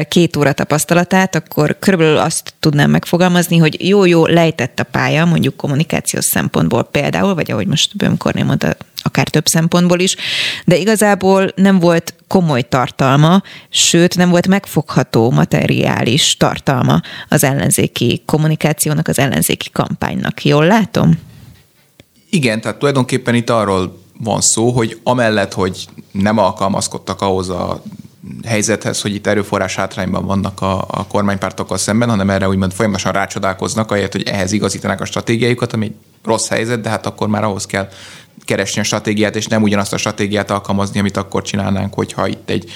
két óra tapasztalatát, akkor körülbelül azt tudnám megfogalmazni, hogy jó-jó lejtett a pálya, mondjuk kommunikációs szempontból például, vagy ahogy most Böhm Kornél mondta, akár több szempontból is, de igazából nem volt komoly tartalma, sőt nem volt megfogható materiális tartalma az ellenzéki kommunikációnak, az ellenzéki kampánynak. Jól látom? Igen, tehát tulajdonképpen itt arról van szó, hogy amellett, hogy nem alkalmazkodtak ahhoz a helyzethez, hogy itt erőforrás hátrányban vannak a, a kormánypártokkal szemben, hanem erre úgymond folyamatosan rácsodálkoznak, ahelyett, hogy ehhez igazítanák a stratégiájukat, ami egy rossz helyzet, de hát akkor már ahhoz kell keresni a stratégiát, és nem ugyanazt a stratégiát alkalmazni, amit akkor csinálnánk, hogyha itt egy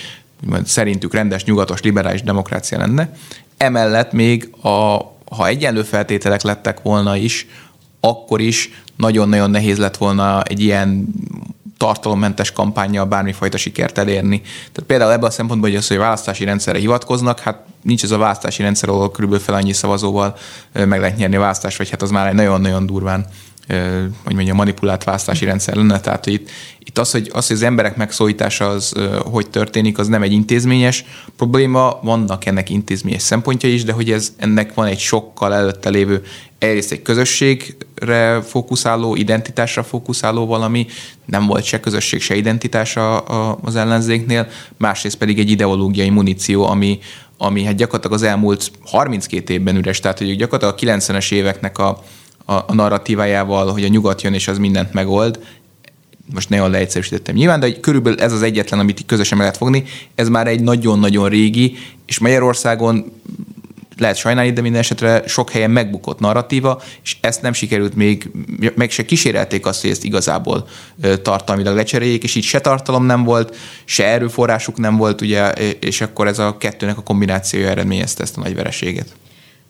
szerintük rendes, nyugatos, liberális demokrácia lenne. Emellett még, a, ha egyenlő feltételek lettek volna is, akkor is nagyon-nagyon nehéz lett volna egy ilyen tartalommentes kampányjal bármifajta sikert elérni. Tehát például ebben a szempontból, hogy az, hogy választási rendszerre hivatkoznak, hát nincs ez a választási rendszer, ahol körülbelül fel annyi szavazóval meg lehet nyerni a választást, vagy hát az már egy nagyon-nagyon durván hogy mondjam, manipulált választási rendszer lenne. Tehát itt, itt az, hogy, az, hogy az emberek megszólítása az, hogy történik, az nem egy intézményes probléma, vannak ennek intézményes szempontja is, de hogy ez ennek van egy sokkal előtte lévő egyrészt egy közösségre fókuszáló, identitásra fókuszáló valami, nem volt se közösség, se identitása az ellenzéknél, másrészt pedig egy ideológiai muníció, ami, ami hát gyakorlatilag az elmúlt 32 évben üres, tehát hogy gyakorlatilag a 90-es éveknek a, a, a narratívájával, hogy a nyugat jön és az mindent megold, most nagyon leegyszerűsítettem nyilván, de körülbelül ez az egyetlen, amit közösen meg lehet fogni, ez már egy nagyon-nagyon régi, és Magyarországon lehet sajnálni, de minden esetre sok helyen megbukott narratíva, és ezt nem sikerült még, meg se kísérelték azt, hogy ezt igazából tartalmilag lecseréljék, és így se tartalom nem volt, se erőforrásuk nem volt, ugye, és akkor ez a kettőnek a kombinációja eredményezte ezt a nagy vereséget.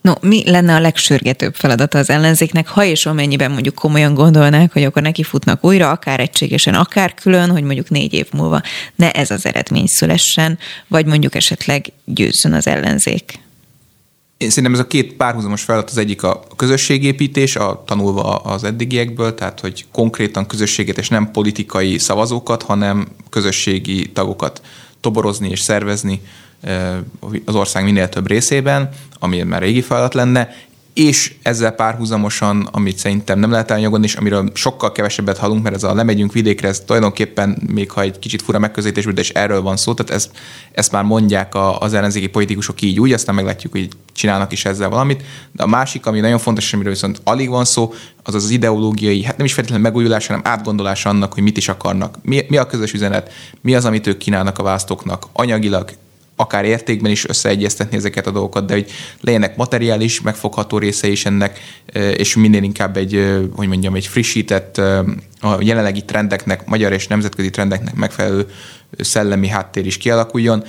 No, mi lenne a legsürgetőbb feladata az ellenzéknek, ha és amennyiben mondjuk komolyan gondolnák, hogy akkor neki futnak újra, akár egységesen, akár külön, hogy mondjuk négy év múlva ne ez az eredmény szülessen, vagy mondjuk esetleg győzzön az ellenzék? Én szerintem ez a két párhuzamos feladat, az egyik a közösségépítés, a tanulva az eddigiekből, tehát hogy konkrétan közösséget és nem politikai szavazókat, hanem közösségi tagokat toborozni és szervezni az ország minél több részében, ami már régi feladat lenne, és ezzel párhuzamosan, amit szerintem nem lehet elnyagodni, és amiről sokkal kevesebbet hallunk, mert ez a lemegyünk vidékre, ez tulajdonképpen még ha egy kicsit fura megközelítésből, de és erről van szó, tehát ezt, ezt már mondják az ellenzéki politikusok így úgy, aztán meglátjuk, hogy csinálnak is ezzel valamit. De a másik, ami nagyon fontos, amiről viszont alig van szó, az az ideológiai, hát nem is feltétlenül megújulás, hanem átgondolás annak, hogy mit is akarnak. Mi, mi a közös üzenet, mi az, amit ők kínálnak a választóknak, anyagilag, akár értékben is összeegyeztetni ezeket a dolgokat, de hogy legyenek materiális, megfogható része is ennek, és minél inkább egy, hogy mondjam, egy frissített, a jelenlegi trendeknek, magyar és nemzetközi trendeknek megfelelő szellemi háttér is kialakuljon.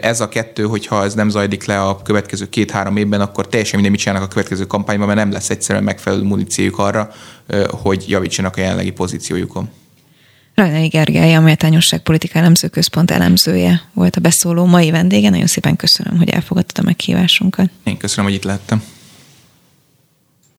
Ez a kettő, hogyha ez nem zajlik le a következő két-három évben, akkor teljesen minden mit csinálnak a következő kampányban, mert nem lesz egyszerűen megfelelő muníciójuk arra, hogy javítsanak a jelenlegi pozíciójukon. Rajnai Gergely, a Méltányosság Politika Elemző Központ elemzője volt a beszóló mai vendége. Nagyon szépen köszönöm, hogy elfogadtad a meghívásunkat. Én köszönöm, hogy itt lehettem.